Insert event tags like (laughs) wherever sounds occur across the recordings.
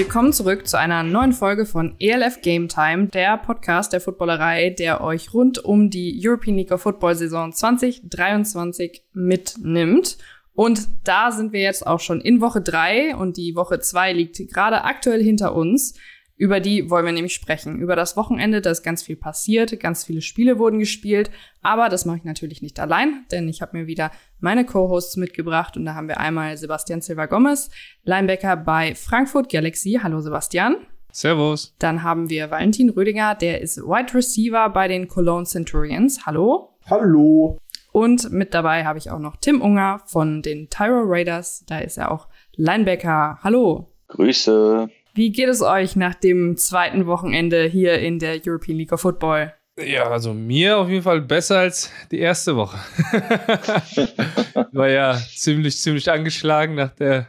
Willkommen zurück zu einer neuen Folge von ELF Game Time, der Podcast der Footballerei, der euch rund um die European League of Football Saison 2023 mitnimmt. Und da sind wir jetzt auch schon in Woche drei und die Woche zwei liegt gerade aktuell hinter uns. Über die wollen wir nämlich sprechen. Über das Wochenende, da ist ganz viel passiert, ganz viele Spiele wurden gespielt. Aber das mache ich natürlich nicht allein, denn ich habe mir wieder meine Co-Hosts mitgebracht. Und da haben wir einmal Sebastian Silva Gomez, Linebacker bei Frankfurt Galaxy. Hallo Sebastian. Servus. Dann haben wir Valentin Rödiger, der ist Wide Receiver bei den Cologne Centurions. Hallo. Hallo. Und mit dabei habe ich auch noch Tim Unger von den Tyro Raiders. Da ist er auch Linebacker. Hallo. Grüße. Wie geht es euch nach dem zweiten Wochenende hier in der European League of Football? Ja, also mir auf jeden Fall besser als die erste Woche. (laughs) War ja ziemlich, ziemlich angeschlagen nach der,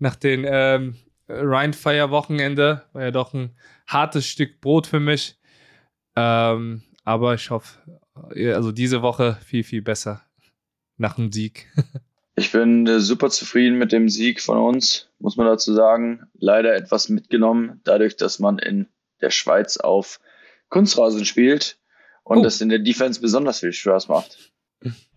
nach den ähm, Rheinfire-Wochenende. War ja doch ein hartes Stück Brot für mich. Ähm, aber ich hoffe, also diese Woche viel, viel besser nach dem Sieg. (laughs) Ich bin äh, super zufrieden mit dem Sieg von uns, muss man dazu sagen. Leider etwas mitgenommen, dadurch, dass man in der Schweiz auf Kunstrasen spielt und oh. das in der Defense besonders viel Spaß macht.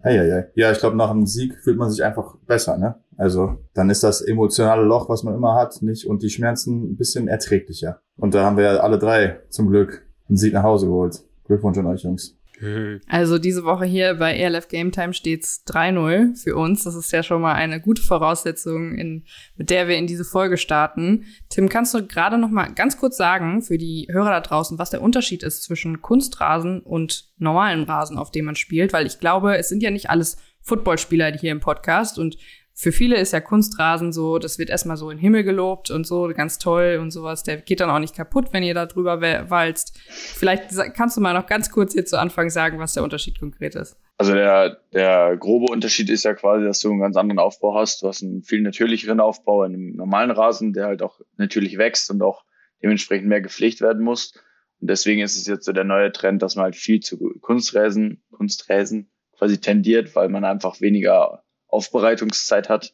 Eieiei. Ja, ich glaube, nach einem Sieg fühlt man sich einfach besser, ne? Also, dann ist das emotionale Loch, was man immer hat, nicht und die Schmerzen ein bisschen erträglicher. Und da haben wir ja alle drei zum Glück einen Sieg nach Hause geholt. Glückwunsch an euch, Jungs. (laughs) Also diese Woche hier bei ELF Game Time steht's 3-0 für uns. Das ist ja schon mal eine gute Voraussetzung, in, mit der wir in diese Folge starten. Tim, kannst du gerade noch mal ganz kurz sagen für die Hörer da draußen, was der Unterschied ist zwischen Kunstrasen und normalen Rasen, auf dem man spielt? Weil ich glaube, es sind ja nicht alles Footballspieler hier im Podcast und für viele ist ja Kunstrasen so, das wird erstmal so in den Himmel gelobt und so, ganz toll und sowas. Der geht dann auch nicht kaputt, wenn ihr da drüber walzt. Vielleicht kannst du mal noch ganz kurz hier zu Anfang sagen, was der Unterschied konkret ist. Also der, der grobe Unterschied ist ja quasi, dass du einen ganz anderen Aufbau hast. Du hast einen viel natürlicheren Aufbau in einem normalen Rasen, der halt auch natürlich wächst und auch dementsprechend mehr gepflegt werden muss. Und deswegen ist es jetzt so der neue Trend, dass man halt viel zu Kunsträsen, Kunsträsen quasi tendiert, weil man einfach weniger Aufbereitungszeit hat.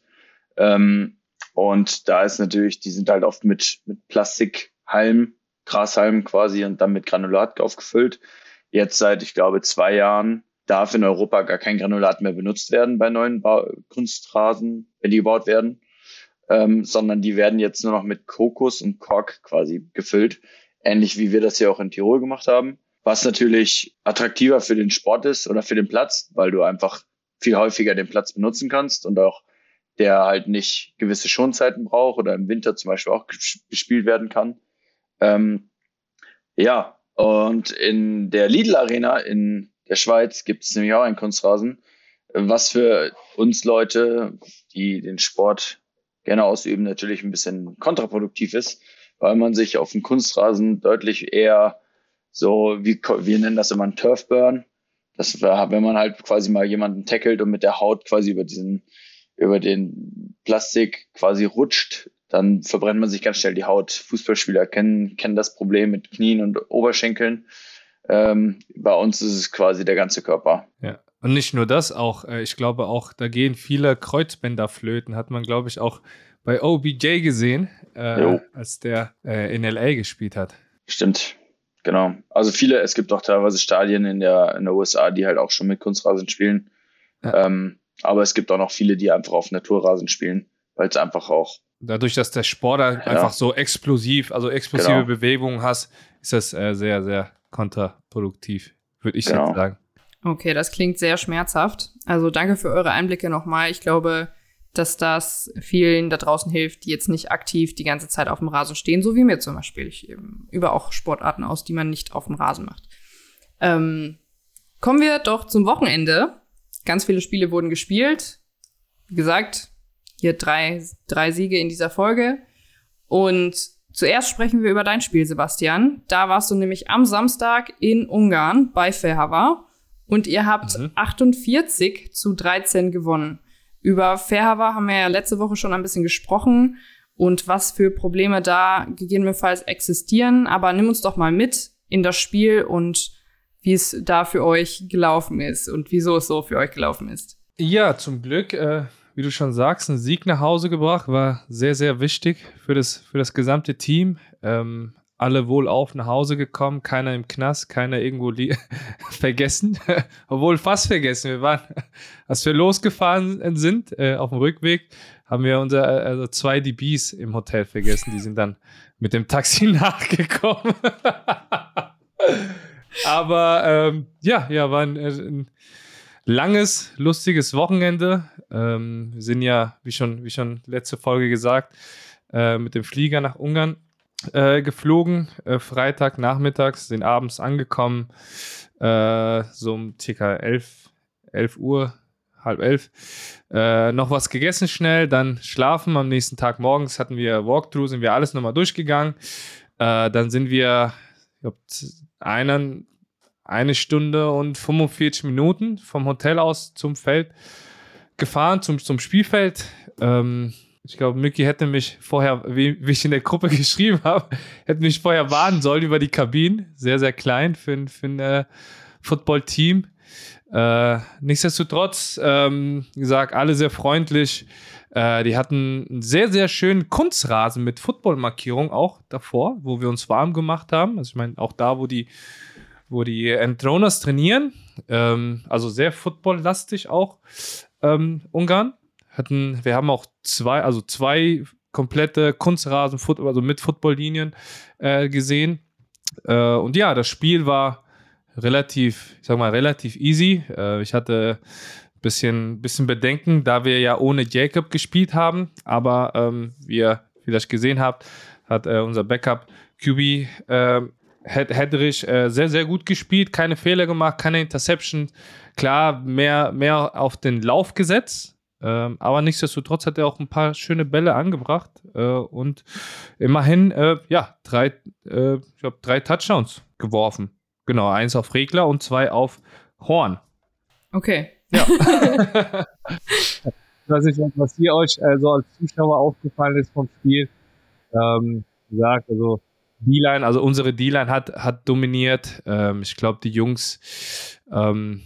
Ähm, und da ist natürlich, die sind halt oft mit, mit Plastikhalm, Grashalm quasi und dann mit Granulat aufgefüllt. Jetzt seit, ich glaube, zwei Jahren darf in Europa gar kein Granulat mehr benutzt werden bei neuen ba Kunstrasen, wenn die gebaut werden, ähm, sondern die werden jetzt nur noch mit Kokos und Kork quasi gefüllt, ähnlich wie wir das hier auch in Tirol gemacht haben. Was natürlich attraktiver für den Sport ist oder für den Platz, weil du einfach viel häufiger den Platz benutzen kannst und auch der halt nicht gewisse Schonzeiten braucht oder im Winter zum Beispiel auch gespielt werden kann. Ähm, ja, und in der Lidl Arena in der Schweiz gibt es nämlich auch einen Kunstrasen, was für uns Leute, die den Sport gerne ausüben, natürlich ein bisschen kontraproduktiv ist, weil man sich auf dem Kunstrasen deutlich eher so, wie wir nennen das immer ein Turfburn, das war, wenn man halt quasi mal jemanden tackelt und mit der Haut quasi über diesen, über den Plastik quasi rutscht, dann verbrennt man sich ganz schnell die Haut. Fußballspieler kennen, kennen das Problem mit Knien und Oberschenkeln. Ähm, bei uns ist es quasi der ganze Körper. Ja. Und nicht nur das, auch, äh, ich glaube auch, da gehen viele Kreuzbänder flöten, hat man, glaube ich, auch bei OBJ gesehen, äh, als der äh, in LA gespielt hat. Stimmt. Genau. Also viele, es gibt auch teilweise Stadien in der, in der USA, die halt auch schon mit Kunstrasen spielen. Ja. Ähm, aber es gibt auch noch viele, die einfach auf Naturrasen spielen, weil es einfach auch. Dadurch, dass der Sport ja. einfach so explosiv, also explosive genau. Bewegungen hast, ist das äh, sehr, sehr kontraproduktiv, würde ich genau. sagen. Okay, das klingt sehr schmerzhaft. Also danke für eure Einblicke nochmal. Ich glaube, dass das vielen da draußen hilft, die jetzt nicht aktiv die ganze Zeit auf dem Rasen stehen, so wie mir zum Beispiel. Ich über auch Sportarten aus, die man nicht auf dem Rasen macht. Ähm, kommen wir doch zum Wochenende. Ganz viele Spiele wurden gespielt. Wie gesagt, hier drei, drei Siege in dieser Folge. Und zuerst sprechen wir über dein Spiel, Sebastian. Da warst du nämlich am Samstag in Ungarn bei Ferhava und ihr habt mhm. 48 zu 13 gewonnen. Über Fairhaver haben wir ja letzte Woche schon ein bisschen gesprochen und was für Probleme da gegebenenfalls existieren. Aber nimm uns doch mal mit in das Spiel und wie es da für euch gelaufen ist und wieso es so für euch gelaufen ist. Ja, zum Glück. Äh, wie du schon sagst, einen Sieg nach Hause gebracht, war sehr, sehr wichtig für das, für das gesamte Team. Ähm, alle wohlauf nach Hause gekommen, keiner im Knast, keiner irgendwo (laughs) vergessen, (laughs) obwohl fast vergessen. Wir waren, (laughs) als wir losgefahren sind äh, auf dem Rückweg, haben wir unser also zwei DBs im Hotel vergessen. Die sind dann mit dem Taxi nachgekommen. Aber ähm, ja, ja, war ein, äh, ein, langes, lustiges Wochenende. Ähm, wir sind ja, wie schon, wie schon letzte Folge gesagt, äh, mit dem Flieger nach Ungarn äh, geflogen. Äh, Freitag nachmittags, sind abends angekommen, äh, so um circa 11, 11 Uhr, halb elf. Äh, noch was gegessen schnell, dann schlafen. Am nächsten Tag morgens hatten wir Walkthrough, sind wir alles nochmal durchgegangen. Äh, dann sind wir, ich glaube, einen, eine Stunde und 45 Minuten vom Hotel aus zum Feld gefahren, zum, zum Spielfeld. Ähm, ich glaube, Mickey hätte mich vorher, wie, wie, ich in der Gruppe (laughs) geschrieben habe, hätte mich vorher warnen sollen über die Kabinen. Sehr, sehr klein für, für ein äh, Football-Team. Äh, nichtsdestotrotz, ähm, gesagt, alle sehr freundlich. Äh, die hatten einen sehr, sehr schönen Kunstrasen mit Football-Markierung auch davor, wo wir uns warm gemacht haben. Also ich meine, auch da, wo die, wo die Entroners trainieren. Ähm, also sehr football-lastig auch ähm, Ungarn. Hatten, wir haben auch zwei, also zwei komplette Kunstrasen, also mit Footballlinien äh, gesehen. Äh, und ja, das Spiel war relativ, ich sag mal, relativ easy. Äh, ich hatte ein bisschen, bisschen Bedenken, da wir ja ohne Jacob gespielt haben. Aber ähm, wie ihr vielleicht gesehen habt, hat äh, unser Backup QB äh, Hedrich äh, sehr, sehr gut gespielt, keine Fehler gemacht, keine Interception. Klar, mehr, mehr auf den Lauf gesetzt. Ähm, aber nichtsdestotrotz hat er auch ein paar schöne Bälle angebracht äh, und immerhin, äh, ja, drei, äh, ich glaube, drei Touchdowns geworfen. Genau, eins auf Regler und zwei auf Horn. Okay. Ja. (laughs) was, ich, was hier euch also als Zuschauer aufgefallen ist vom Spiel, ähm, gesagt, also D-Line, also unsere D-Line hat, hat dominiert. Ähm, ich glaube, die Jungs ähm,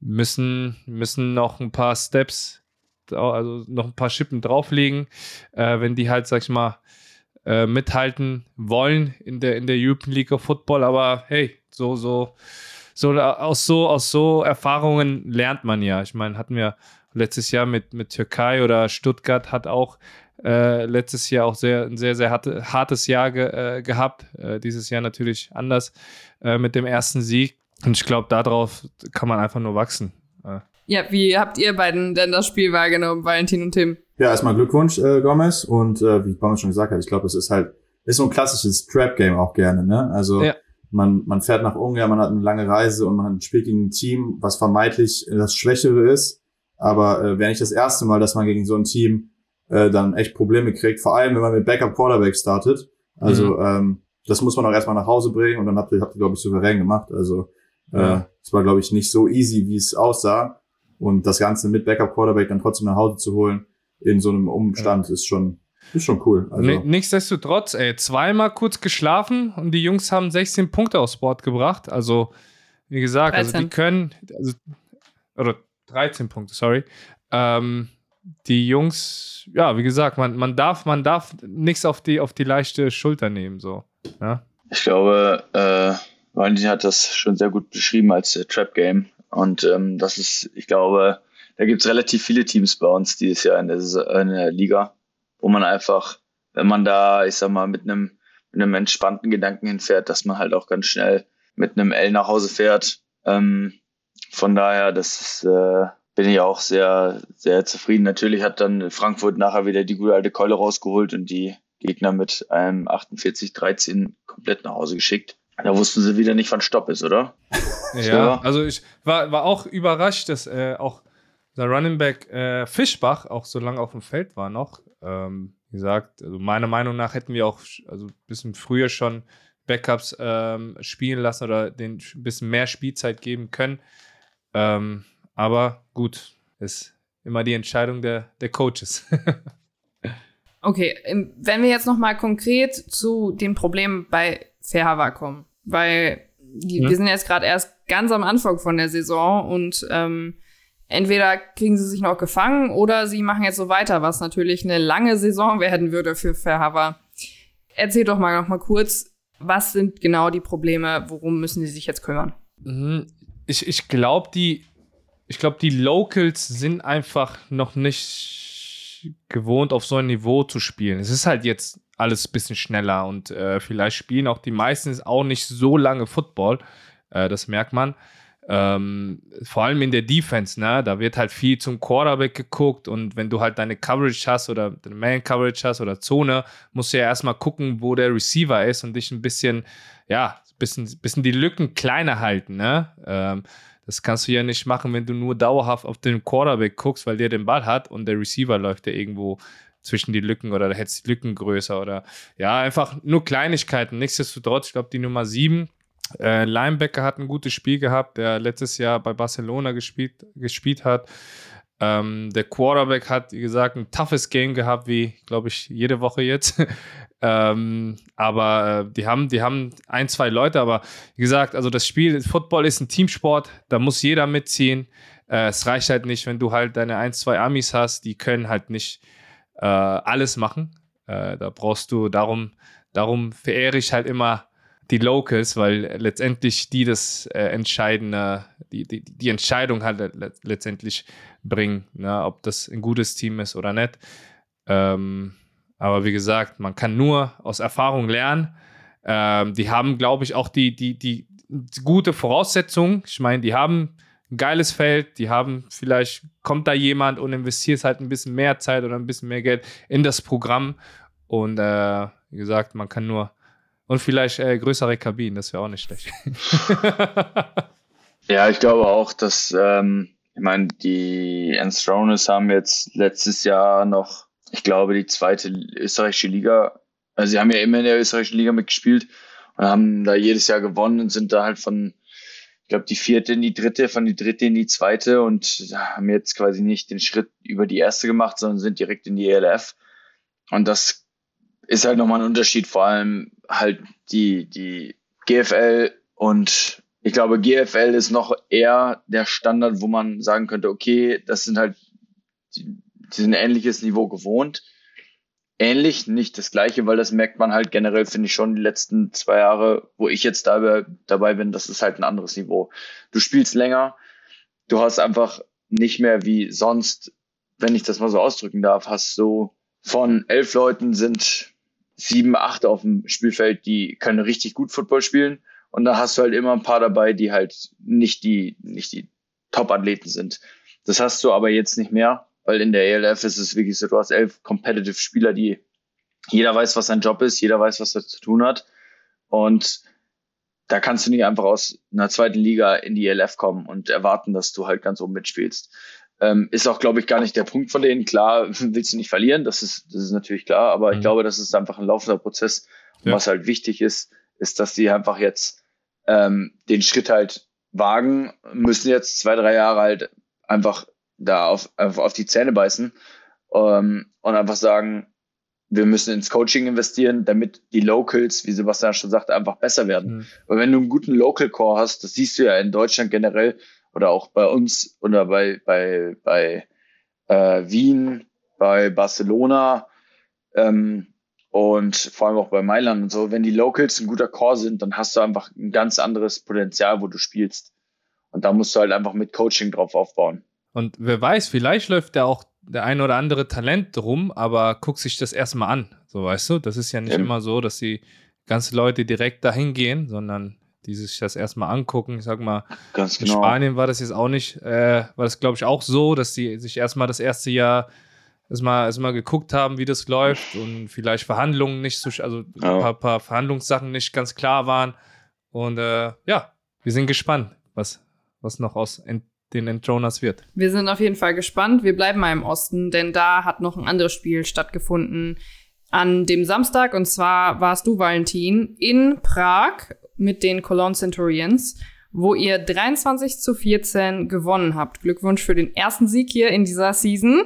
müssen, müssen noch ein paar Steps, also noch ein paar Schippen drauflegen, äh, wenn die halt, sag ich mal, äh, mithalten wollen in der, in der European League of Football. Aber hey, so, so, so, aus so, aus so Erfahrungen lernt man ja. Ich meine, hatten wir letztes Jahr mit, mit Türkei oder Stuttgart hat auch äh, letztes Jahr auch sehr, ein sehr, sehr harte, hartes Jahr ge, äh, gehabt. Äh, dieses Jahr natürlich anders äh, mit dem ersten Sieg. Und ich glaube, darauf kann man einfach nur wachsen. Ja, wie habt ihr beiden denn das Spiel wahrgenommen, Valentin und Tim? Ja, erstmal Glückwunsch, äh, Gomez. Und äh, wie Gomez schon gesagt hat, ich glaube, es ist halt, ist so ein klassisches Trap-Game auch gerne, ne? Also ja man, man fährt nach Ungarn, man hat eine lange Reise und man spielt gegen ein Team, was vermeintlich das Schwächere ist. Aber äh, wäre nicht das erste Mal, dass man gegen so ein Team äh, dann echt Probleme kriegt, vor allem wenn man mit Backup Quarterback startet. Also mhm. ähm, das muss man auch erstmal nach Hause bringen und dann habt ihr, habt ihr glaube ich, souverän gemacht. Also äh, es ja. war, glaube ich, nicht so easy, wie es aussah. Und das Ganze mit Backup Quarterback dann trotzdem nach Hause zu holen in so einem Umstand ja. ist schon ist schon cool. Also. Nichtsdestotrotz, ey, zweimal kurz geschlafen und die Jungs haben 16 Punkte aufs Board gebracht. Also, wie gesagt, also die können, also, oder 13 Punkte, sorry. Ähm, die Jungs, ja, wie gesagt, man, man darf, man darf nichts auf die, auf die leichte Schulter nehmen, so. Ja? Ich glaube, äh, Valentin hat das schon sehr gut beschrieben als äh, Trap Game. Und ähm, das ist, ich glaube, da gibt es relativ viele Teams bei uns dieses Jahr in der, in der Liga wo man einfach, wenn man da, ich sag mal, mit einem, mit einem entspannten Gedanken hinfährt, dass man halt auch ganz schnell mit einem L nach Hause fährt. Ähm, von daher, das ist, äh, bin ich auch sehr, sehr zufrieden. Natürlich hat dann Frankfurt nachher wieder die gute alte Keule rausgeholt und die Gegner mit einem 48-13 komplett nach Hause geschickt. Da wussten sie wieder nicht, wann Stopp ist, oder? Ja, also ich war, war auch überrascht, dass äh, auch der Running Back äh, Fischbach auch so lange auf dem Feld war noch. Ähm, wie gesagt, also meiner Meinung nach hätten wir auch also ein bisschen früher schon Backups ähm, spielen lassen oder den ein bisschen mehr Spielzeit geben können. Ähm, aber gut, ist immer die Entscheidung der, der Coaches. (laughs) okay, wenn wir jetzt noch mal konkret zu den Problemen bei Fairhava kommen, weil die, hm. wir sind jetzt gerade erst ganz am Anfang von der Saison und ähm, entweder kriegen sie sich noch gefangen oder sie machen jetzt so weiter, was natürlich eine lange Saison werden würde für Verhaver. Erzähl doch mal noch mal kurz, was sind genau die Probleme, worum müssen sie sich jetzt kümmern? Mhm. Ich, ich glaube, die, ich glaube, die Locals sind einfach noch nicht gewohnt, auf so ein Niveau zu spielen. Es ist halt jetzt alles ein bisschen schneller und äh, vielleicht spielen auch die meisten auch nicht so lange Football. Äh, das merkt man. Ähm, vor allem in der Defense, ne? Da wird halt viel zum Quarterback geguckt und wenn du halt deine Coverage hast oder deine Man-Coverage hast oder Zone, musst du ja erstmal gucken, wo der Receiver ist und dich ein bisschen, ja, bisschen, bisschen die Lücken kleiner halten, ne? Ähm, das kannst du ja nicht machen, wenn du nur dauerhaft auf den Quarterback guckst, weil der den Ball hat und der Receiver läuft ja irgendwo zwischen die Lücken oder da hättest die Lücken größer oder ja, einfach nur Kleinigkeiten. Nichtsdestotrotz, ich glaube, die Nummer 7 äh, Linebacker hat ein gutes Spiel gehabt, der letztes Jahr bei Barcelona gespielt, gespielt hat. Ähm, der Quarterback hat, wie gesagt, ein toughes Game gehabt, wie, glaube ich, jede Woche jetzt. (laughs) ähm, aber äh, die, haben, die haben ein, zwei Leute, aber wie gesagt, also das Spiel, Football ist ein Teamsport, da muss jeder mitziehen. Äh, es reicht halt nicht, wenn du halt deine ein, zwei Amis hast, die können halt nicht äh, alles machen. Äh, da brauchst du, darum, darum verehre ich halt immer die Locals, weil letztendlich die das äh, entscheidende, die, die, die Entscheidung halt letztendlich bringen, ne, ob das ein gutes Team ist oder nicht. Ähm, aber wie gesagt, man kann nur aus Erfahrung lernen. Ähm, die haben, glaube ich, auch die, die, die, gute Voraussetzungen. Ich meine, die haben geiles Feld, die haben vielleicht, kommt da jemand und investiert halt ein bisschen mehr Zeit oder ein bisschen mehr Geld in das Programm. Und äh, wie gesagt, man kann nur und vielleicht äh, größere Kabinen, das wäre auch nicht schlecht. (laughs) ja, ich glaube auch, dass, ähm, ich meine, die Enthroners haben jetzt letztes Jahr noch, ich glaube, die zweite österreichische Liga, also sie haben ja immer in der österreichischen Liga mitgespielt und haben da jedes Jahr gewonnen und sind da halt von, ich glaube, die vierte in die dritte, von die dritte in die zweite und haben jetzt quasi nicht den Schritt über die erste gemacht, sondern sind direkt in die ELF. Und das ist halt nochmal ein Unterschied, vor allem halt die, die GFL und ich glaube, GFL ist noch eher der Standard, wo man sagen könnte, okay, das sind halt, die, die sind ein ähnliches Niveau gewohnt. Ähnlich, nicht das gleiche, weil das merkt man halt generell, finde ich schon, die letzten zwei Jahre, wo ich jetzt dabei, dabei bin, das ist halt ein anderes Niveau. Du spielst länger, du hast einfach nicht mehr wie sonst, wenn ich das mal so ausdrücken darf, hast du von elf Leuten sind sieben, acht auf dem Spielfeld, die können richtig gut Football spielen. Und da hast du halt immer ein paar dabei, die halt nicht die, nicht die Top-Athleten sind. Das hast du aber jetzt nicht mehr, weil in der ELF ist es wirklich so, du hast elf competitive Spieler, die jeder weiß, was sein Job ist, jeder weiß, was er zu tun hat. Und da kannst du nicht einfach aus einer zweiten Liga in die ELF kommen und erwarten, dass du halt ganz oben mitspielst. Ähm, ist auch, glaube ich, gar nicht der Punkt von denen. Klar, (laughs) willst du nicht verlieren, das ist, das ist natürlich klar, aber mhm. ich glaube, das ist einfach ein laufender Prozess. Und ja. was halt wichtig ist, ist, dass die einfach jetzt ähm, den Schritt halt wagen, müssen jetzt zwei, drei Jahre halt einfach da auf, einfach auf die Zähne beißen ähm, und einfach sagen, wir müssen ins Coaching investieren, damit die Locals, wie Sebastian schon sagt, einfach besser werden. Mhm. Weil wenn du einen guten Local Core hast, das siehst du ja in Deutschland generell, oder auch bei uns oder bei, bei, bei äh, Wien, bei Barcelona ähm, und vor allem auch bei Mailand und so, wenn die Locals ein guter Core sind, dann hast du einfach ein ganz anderes Potenzial, wo du spielst. Und da musst du halt einfach mit Coaching drauf aufbauen. Und wer weiß, vielleicht läuft da auch der ein oder andere Talent rum, aber guck sich das erstmal an. So weißt du, das ist ja nicht ja. immer so, dass die ganzen Leute direkt dahin gehen, sondern die sich das erstmal angucken. Ich sag mal, genau. in Spanien war das jetzt auch nicht, äh, war das glaube ich auch so, dass die sich erstmal das erste Jahr erstmal erstmal geguckt haben, wie das läuft und vielleicht Verhandlungen nicht so, also ja. ein paar, paar, Verhandlungssachen nicht ganz klar waren. Und äh, ja, wir sind gespannt, was, was noch aus Ent den Entroners wird. Wir sind auf jeden Fall gespannt. Wir bleiben mal im Osten, denn da hat noch ein anderes Spiel stattgefunden an dem Samstag. Und zwar warst du, Valentin, in Prag mit den Cologne Centurions, wo ihr 23 zu 14 gewonnen habt. Glückwunsch für den ersten Sieg hier in dieser Season.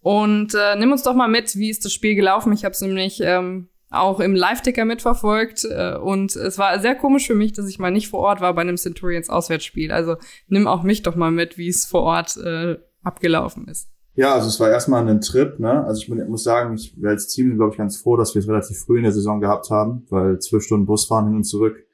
Und äh, nimm uns doch mal mit, wie ist das Spiel gelaufen? Ich habe es nämlich ähm, auch im Live-Ticker mitverfolgt. Äh, und es war sehr komisch für mich, dass ich mal nicht vor Ort war bei einem Centurions Auswärtsspiel. Also nimm auch mich doch mal mit, wie es vor Ort äh, abgelaufen ist. Ja, also es war erstmal ein Trip, ne? Also ich muss sagen, ich wir als Team glaube ich, ganz froh, dass wir es relativ früh in der Saison gehabt haben, weil zwölf Stunden Busfahren hin und zurück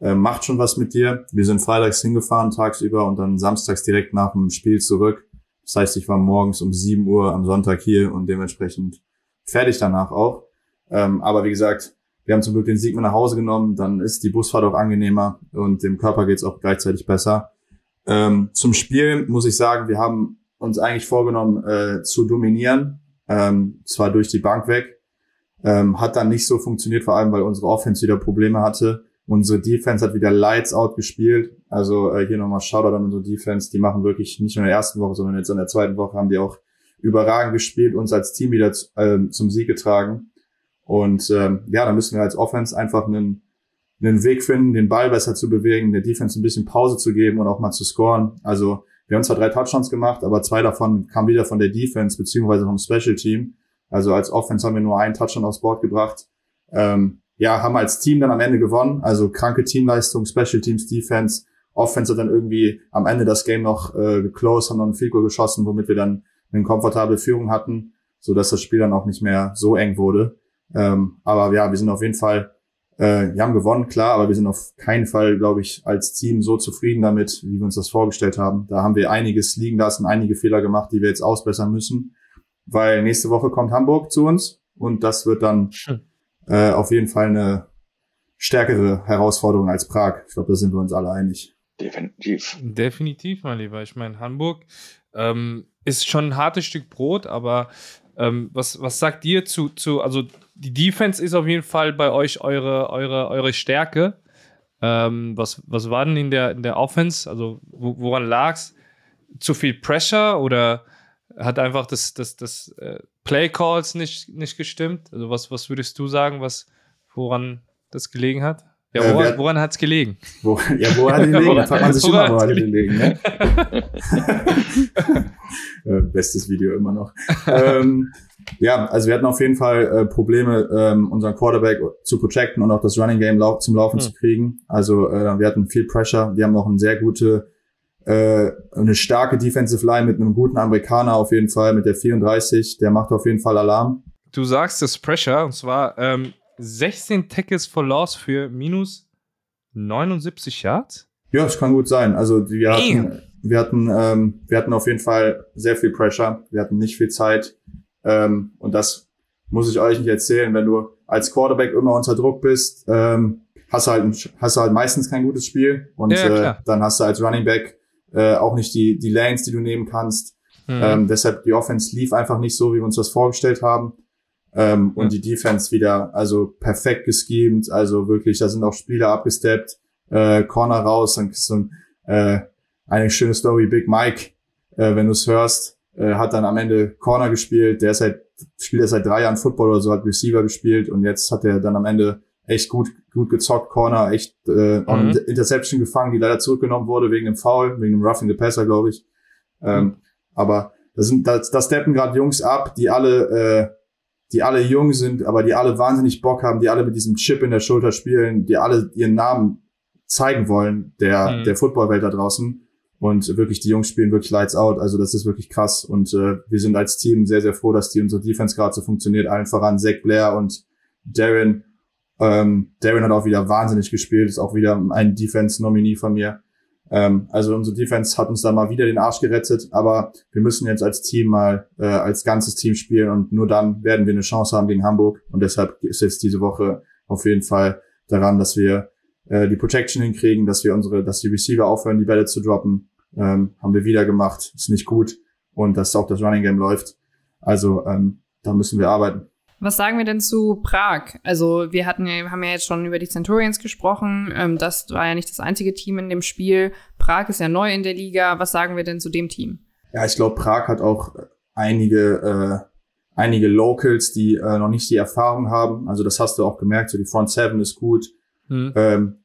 äh, macht schon was mit dir. Wir sind freitags hingefahren tagsüber und dann samstags direkt nach dem Spiel zurück. Das heißt, ich war morgens um 7 Uhr am Sonntag hier und dementsprechend fertig danach auch. Ähm, aber wie gesagt, wir haben zum Glück den Sieg mit nach Hause genommen, dann ist die Busfahrt auch angenehmer und dem Körper geht's auch gleichzeitig besser. Ähm, zum Spiel muss ich sagen, wir haben uns eigentlich vorgenommen äh, zu dominieren, ähm, zwar durch die Bank weg, ähm, hat dann nicht so funktioniert, vor allem weil unsere Offense wieder Probleme hatte. Unsere Defense hat wieder Lights Out gespielt. Also äh, hier nochmal Shoutout an unsere Defense. Die machen wirklich nicht nur in der ersten Woche, sondern jetzt in der zweiten Woche haben die auch überragend gespielt, uns als Team wieder äh, zum Sieg getragen. Und ähm, ja, da müssen wir als Offense einfach einen, einen Weg finden, den Ball besser zu bewegen, der Defense ein bisschen Pause zu geben und auch mal zu scoren. Also wir haben zwar drei Touchdowns gemacht, aber zwei davon kamen wieder von der Defense beziehungsweise vom Special Team. Also als Offense haben wir nur einen Touchdown aufs Board gebracht. Ähm, ja, haben als Team dann am Ende gewonnen. Also kranke Teamleistung, Special Teams, Defense. Offense hat dann irgendwie am Ende das Game noch äh, geclosed, haben noch ein Field Goal geschossen, womit wir dann eine komfortable Führung hatten, so dass das Spiel dann auch nicht mehr so eng wurde. Ähm, aber ja, wir sind auf jeden Fall äh, wir haben gewonnen, klar, aber wir sind auf keinen Fall, glaube ich, als Team so zufrieden damit, wie wir uns das vorgestellt haben. Da haben wir einiges liegen lassen, einige Fehler gemacht, die wir jetzt ausbessern müssen, weil nächste Woche kommt Hamburg zu uns und das wird dann äh, auf jeden Fall eine stärkere Herausforderung als Prag. Ich glaube, da sind wir uns alle einig. Definitiv. Definitiv, mein Lieber. Ich meine, Hamburg ähm, ist schon ein hartes Stück Brot, aber ähm, was, was sagt ihr zu, zu, also die Defense ist auf jeden Fall bei euch eure, eure, eure Stärke. Ähm, was, was war denn in der, in der Offense? Also wo, woran es? Zu viel Pressure oder hat einfach das, das, das äh, Play Calls nicht, nicht gestimmt? Also was, was würdest du sagen, was, woran das gelegen hat? Ja, äh, woran, woran hat es gelegen? Wo, ja, wo hat es gelegen? Da fragt man sich immer, wo hat es gelegen. Ne? (laughs) (laughs) Äh, bestes Video immer noch. ähm, ja, also wir hatten auf jeden Fall äh, Probleme, ähm, unseren Quarterback zu protecten und auch das Running Game lau zum Laufen mhm. zu kriegen. Also äh, wir hatten viel Pressure. Wir haben auch eine sehr gute, äh, eine starke Defensive Line mit einem guten Amerikaner auf jeden Fall, mit der 34. Der macht auf jeden Fall Alarm. Du sagst das Pressure, und zwar ähm, 16 Tackles for Loss für minus 79 Yards? Ja, das kann gut sein. Also wir hatten, wir hatten, ähm, wir hatten auf jeden Fall sehr viel Pressure. Wir hatten nicht viel Zeit. Ähm, und das muss ich euch nicht erzählen. Wenn du als Quarterback immer unter Druck bist, ähm, hast du halt, hast du halt meistens kein gutes Spiel. Und ja, äh, dann hast du als Running Back äh, auch nicht die, die Lanes, die du nehmen kannst. Mhm. Ähm, deshalb die Offense lief einfach nicht so, wie wir uns das vorgestellt haben. Ähm, mhm. Und die Defense wieder, also perfekt geschemt, also wirklich, da sind auch Spieler abgesteppt, äh, Corner raus, dann ist so ein, äh, eine schöne Story, Big Mike, äh, wenn du es hörst, äh, hat dann am Ende Corner gespielt, der ist seit, spielt er seit drei Jahren Football oder so, hat Receiver gespielt und jetzt hat er dann am Ende echt gut, gut gezockt, Corner, echt äh, mhm. eine Interception gefangen, die leider zurückgenommen wurde wegen dem Foul, wegen dem Roughing the Passer, glaube ich. Ähm, mhm. Aber da sind, da, da steppen gerade Jungs ab, die alle, äh, die alle jung sind, aber die alle wahnsinnig Bock haben, die alle mit diesem Chip in der Schulter spielen, die alle ihren Namen zeigen wollen, der, mhm. der Footballwelt da draußen. Und wirklich, die Jungs spielen wirklich lights out. Also das ist wirklich krass. Und äh, wir sind als Team sehr, sehr froh, dass die unsere Defense gerade so funktioniert. Allen voran Zach Blair und Darren. Ähm, Darren hat auch wieder wahnsinnig gespielt. Ist auch wieder ein Defense-Nominee von mir. Ähm, also unsere Defense hat uns da mal wieder den Arsch gerettet. Aber wir müssen jetzt als Team mal äh, als ganzes Team spielen. Und nur dann werden wir eine Chance haben gegen Hamburg. Und deshalb ist jetzt diese Woche auf jeden Fall daran, dass wir äh, die Protection hinkriegen, dass wir unsere, dass die Receiver aufhören, die Bälle zu droppen ähm, haben wir wieder gemacht, ist nicht gut und dass auch das Running Game läuft. Also ähm, da müssen wir arbeiten. Was sagen wir denn zu Prag? Also wir hatten ja, haben ja jetzt schon über die Centurions gesprochen. Ähm, das war ja nicht das einzige Team in dem Spiel. Prag ist ja neu in der Liga. Was sagen wir denn zu dem Team? Ja, ich glaube, Prag hat auch einige, äh, einige Locals, die äh, noch nicht die Erfahrung haben. Also das hast du auch gemerkt. So die Front Seven ist gut. Mhm. Ähm,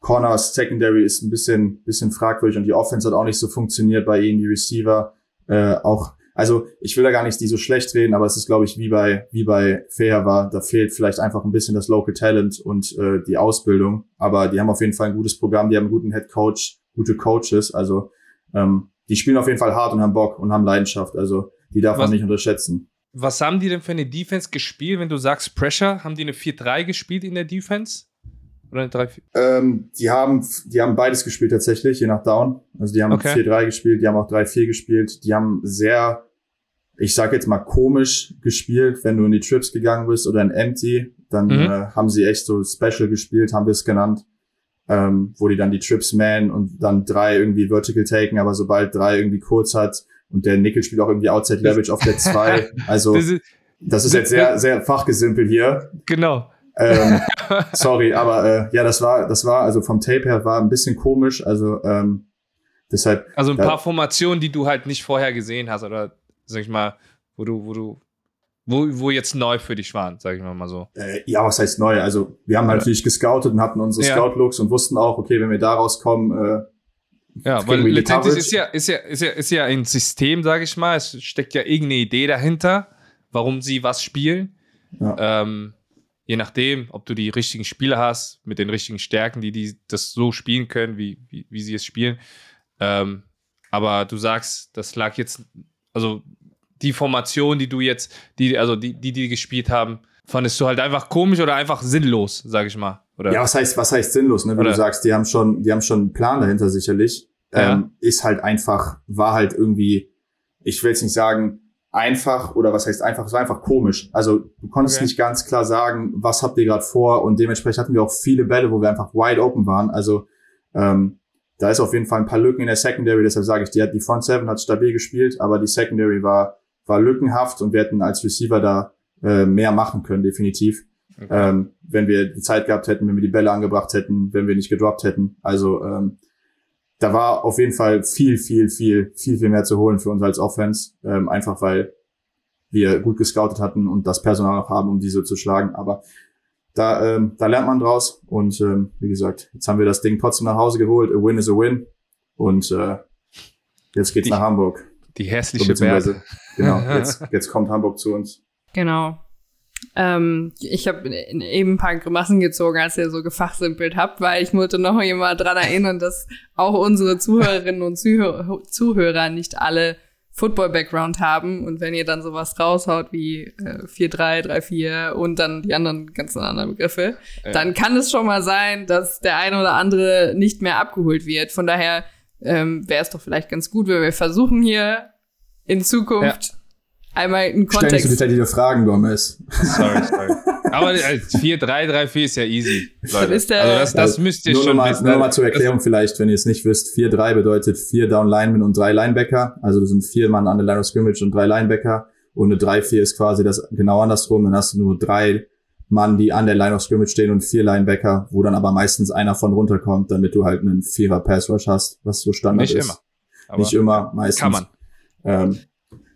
Corners Secondary ist ein bisschen, bisschen fragwürdig und die Offense hat auch nicht so funktioniert bei ihnen, die Receiver. Äh, auch Also ich will da gar nicht die so schlecht reden, aber es ist, glaube ich, wie bei, wie bei Fair war. Da fehlt vielleicht einfach ein bisschen das Local Talent und äh, die Ausbildung. Aber die haben auf jeden Fall ein gutes Programm, die haben einen guten Head Coach, gute Coaches. Also ähm, die spielen auf jeden Fall hart und haben Bock und haben Leidenschaft. Also die darf Was- man nicht unterschätzen. Was haben die denn für eine Defense gespielt, wenn du sagst Pressure? Haben die eine 4-3 gespielt in der Defense? Oder eine 3-4? Ähm, die haben, die haben beides gespielt tatsächlich, je nach Down. Also die haben Okay. 4-3 gespielt, die haben auch 3-4 gespielt. Die haben sehr, ich sag jetzt mal komisch gespielt, wenn du in die Trips gegangen bist oder in Empty, dann Mhm. äh, haben sie echt so Special gespielt, haben wir es genannt. Ähm, wo die dann die Trips man und dann drei irgendwie Vertical taken, aber sobald drei irgendwie kurz hat und der Nickel spielt auch irgendwie Outside Leverage auf der 2. (laughs) Also Das ist, das ist jetzt sehr, sehr fachgesimpelt hier. genau. Ähm, (laughs) sorry, aber äh, ja, das war, das war, also vom Tape her war ein bisschen komisch. Also ähm, deshalb, Also ein paar Formationen, die du halt nicht vorher gesehen hast oder sag ich mal, wo du, wo du, wo, wo jetzt neu für dich waren, sag ich mal mal so. äh, ja, was heißt neu? Also wir haben Oder- natürlich gescoutet und hatten unsere Ja. Scout-Looks und wussten auch, okay, wenn wir da rauskommen, äh, Ja, weil letztendlich ist ja, ist, ja, ist, ja, ist ja ein System, sage ich mal. Es steckt ja irgendeine Idee dahinter, warum sie was spielen. Ja. Ähm, je nachdem, ob du die richtigen Spieler hast, mit den richtigen Stärken, die, die das so spielen können, wie, wie, wie sie es spielen. Ähm, aber du sagst, das lag jetzt, also die Formation, die du jetzt, die, also die, die, die gespielt haben, fandest du halt einfach komisch oder einfach sinnlos, sage ich mal. Oder? ja, was heißt, was heißt sinnlos, ne? Wie Oder- du sagst, die haben schon, die haben schon einen Plan dahinter sicherlich. Ja. Ähm, ist halt einfach, war halt irgendwie, ich will jetzt nicht sagen, einfach oder was heißt einfach, es war einfach komisch. Also du konntest Okay. nicht ganz klar sagen, was habt ihr gerade vor und dementsprechend hatten wir auch viele Bälle, wo wir einfach wide open waren. Also ähm, da ist auf jeden Fall ein paar Lücken in der Secondary, deshalb sage ich, die, hat, die Front Seven hat stabil gespielt, aber die Secondary war, war lückenhaft und wir hätten als Receiver da äh, mehr machen können, definitiv. Okay. Ähm, wenn wir die Zeit gehabt hätten, wenn wir die Bälle angebracht hätten, wenn wir nicht gedroppt hätten. Also ähm, da war auf jeden Fall viel, viel, viel, viel, viel mehr zu holen für uns als Offense. Ähm, einfach weil wir gut gescoutet hatten und das Personal noch haben, um diese zu schlagen. Aber da, ähm, da lernt man draus. Und ähm, wie gesagt, jetzt haben wir das Ding trotzdem nach Hause geholt. A win is a win. Und äh, jetzt geht's Die- nach Hamburg. die hässliche beziehungsweise, Bärte. genau, (laughs) jetzt, jetzt kommt Hamburg zu uns. Genau. Ähm, ich habe eben ein paar Grimassen gezogen, als ihr so gefachsimpelt habt, weil ich wollte noch jemand dran erinnern, dass auch unsere Zuhörerinnen und Zuhörer, Zuhörer nicht alle Football-Background haben. Und wenn ihr dann sowas raushaut wie äh, 4-3, 3-4 und dann die anderen ganzen anderen Begriffe, Ja. dann kann es schon mal sein, dass der eine oder andere nicht mehr abgeholt wird. Von daher ähm, wäre es doch vielleicht ganz gut, wenn wir versuchen hier in Zukunft einmal einen Stellen Sie Kontext detaillierte Fragen, Gomez. Sorry, sorry. (laughs) Aber äh, 4-3-3-4 ist ja easy. Leute. ist der- also das, das Also, müsst ihr nur schon mal, wissen. Nur mal zur Erklärung vielleicht, wenn ihr es nicht wisst. 4-3 bedeutet vier Down Linemen und drei Linebacker. Also das sind vier Mann an der Line of Scrimmage und drei Linebacker. Und eine 3-4 ist quasi das genau andersrum. Dann hast du nur drei Mann, die an der Line of Scrimmage stehen und vier Linebacker, wo dann aber meistens einer von runterkommt, damit du halt einen Vierer Pass Rush hast, was so Standard Nicht ist. immer. Aber nicht immer, meistens. kann man. Ähm,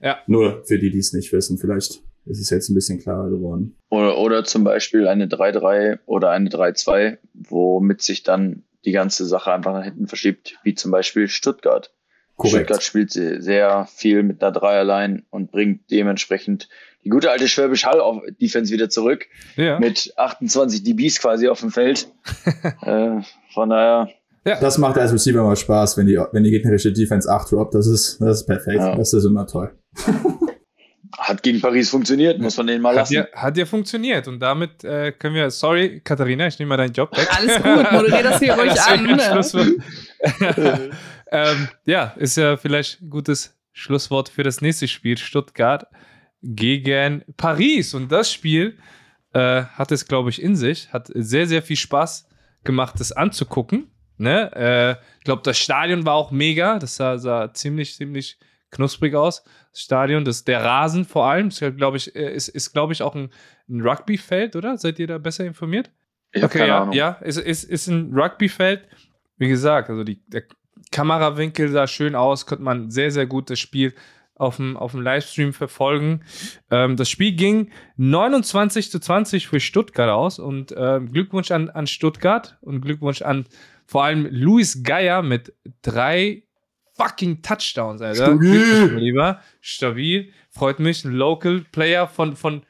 Ja. Nur für die, die es nicht wissen, vielleicht ist es jetzt ein bisschen klarer geworden. Oder, oder zum Beispiel eine 3-3 oder eine 3-2, womit sich dann die ganze Sache einfach nach hinten verschiebt, wie zum Beispiel Stuttgart. Korrekt. Stuttgart spielt se- sehr viel mit einer Dreierline und bringt dementsprechend die gute alte Schwäbisch Hall auf Defense wieder zurück Ja. mit 28 DBs quasi auf dem Feld. (laughs) äh, von daher, Das macht als Receiver mal Spaß, wenn die, wenn die gegnerische Defense 8 droppt. Das ist, das ist perfekt. Ja. Das ist immer toll. (laughs) hat gegen Paris funktioniert, muss man denen mal Hat lassen. ja, hat ja funktioniert und damit äh, können wir, sorry Katharina, ich nehme mal deinen Job weg. (laughs) Alles gut, moderier das hier (laughs) ruhig Das an. ne? Ähm, ja, ist ja vielleicht ein gutes Schlusswort für das nächste Spiel. Stuttgart gegen Paris. Und das Spiel äh, hat es, glaube ich, in sich. Hat sehr, sehr viel Spaß gemacht, das anzugucken. Ne? Äh, ich glaube, das Stadion war auch mega. Das sah, sah ziemlich, ziemlich knusprig aus. Das Stadion, das, der Rasen vor allem, ist, glaube ich, äh, ist, ist glaube ich, auch ein, ein Rugbyfeld, oder? Seid ihr da besser informiert? Ich Okay, keine ja, Ahnung. ja, ist, ist, ist ein Rugbyfeld. Wie gesagt, also die, der Kamerawinkel sah schön aus, konnte man sehr, sehr gut das Spiel auf dem, auf dem Livestream verfolgen. Ähm, das Spiel ging 29 zu 20 für Stuttgart aus und ähm, Glückwunsch an, an Stuttgart und Glückwunsch an vor allem Luis Geier mit drei fucking Touchdowns, Alter. Stabil. Glückwunsch, mein Lieber. Stabil. Freut mich. Ein Local Player von, von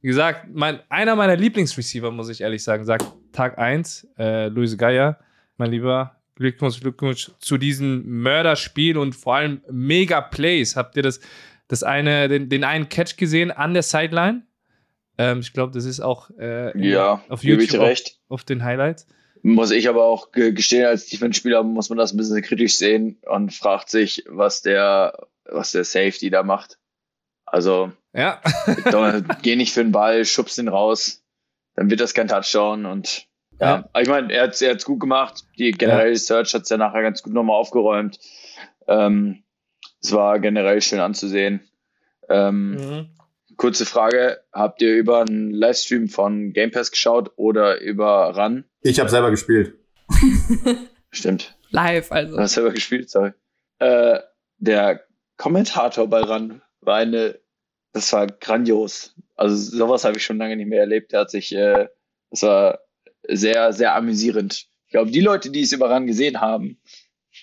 wie gesagt, mein, einer meiner Lieblingsreceiver, muss ich ehrlich sagen, sagt Tag 1, äh, Luis Geier, mein Lieber. Glückwunsch, Glückwunsch zu diesem Mörderspiel und vor allem mega Plays. Habt ihr das, das eine, den, den einen Catch gesehen an der Sideline? Ähm, ich glaube, das ist auch äh, Ja, auf YouTube. Auf, auf den Highlights. Muss ich aber auch ge- gestehen, als Defense-Spieler muss man das ein bisschen kritisch sehen und fragt sich, was der, was der Safety da macht. Also, Ja, (laughs) geh nicht für den Ball, schubst ihn raus, dann wird das kein Touchdown und ja, Ja. Ich meine, er hat er hat's gut gemacht. Die generell die Search hat es ja nachher ganz gut nochmal aufgeräumt. Ähm, es war generell schön anzusehen. Ähm, Mhm. Kurze Frage, habt ihr über einen Livestream von Game Pass geschaut oder über RAN? Ich habe selber gespielt. (laughs) Stimmt, Live, du also. hast selber gespielt, sorry. Äh, der Kommentator bei RAN war eine, das war grandios. Also sowas habe ich schon lange nicht mehr erlebt. Der hat sich, äh, das war sehr, sehr amüsierend. Ich glaube, die Leute, die es über RAN gesehen haben,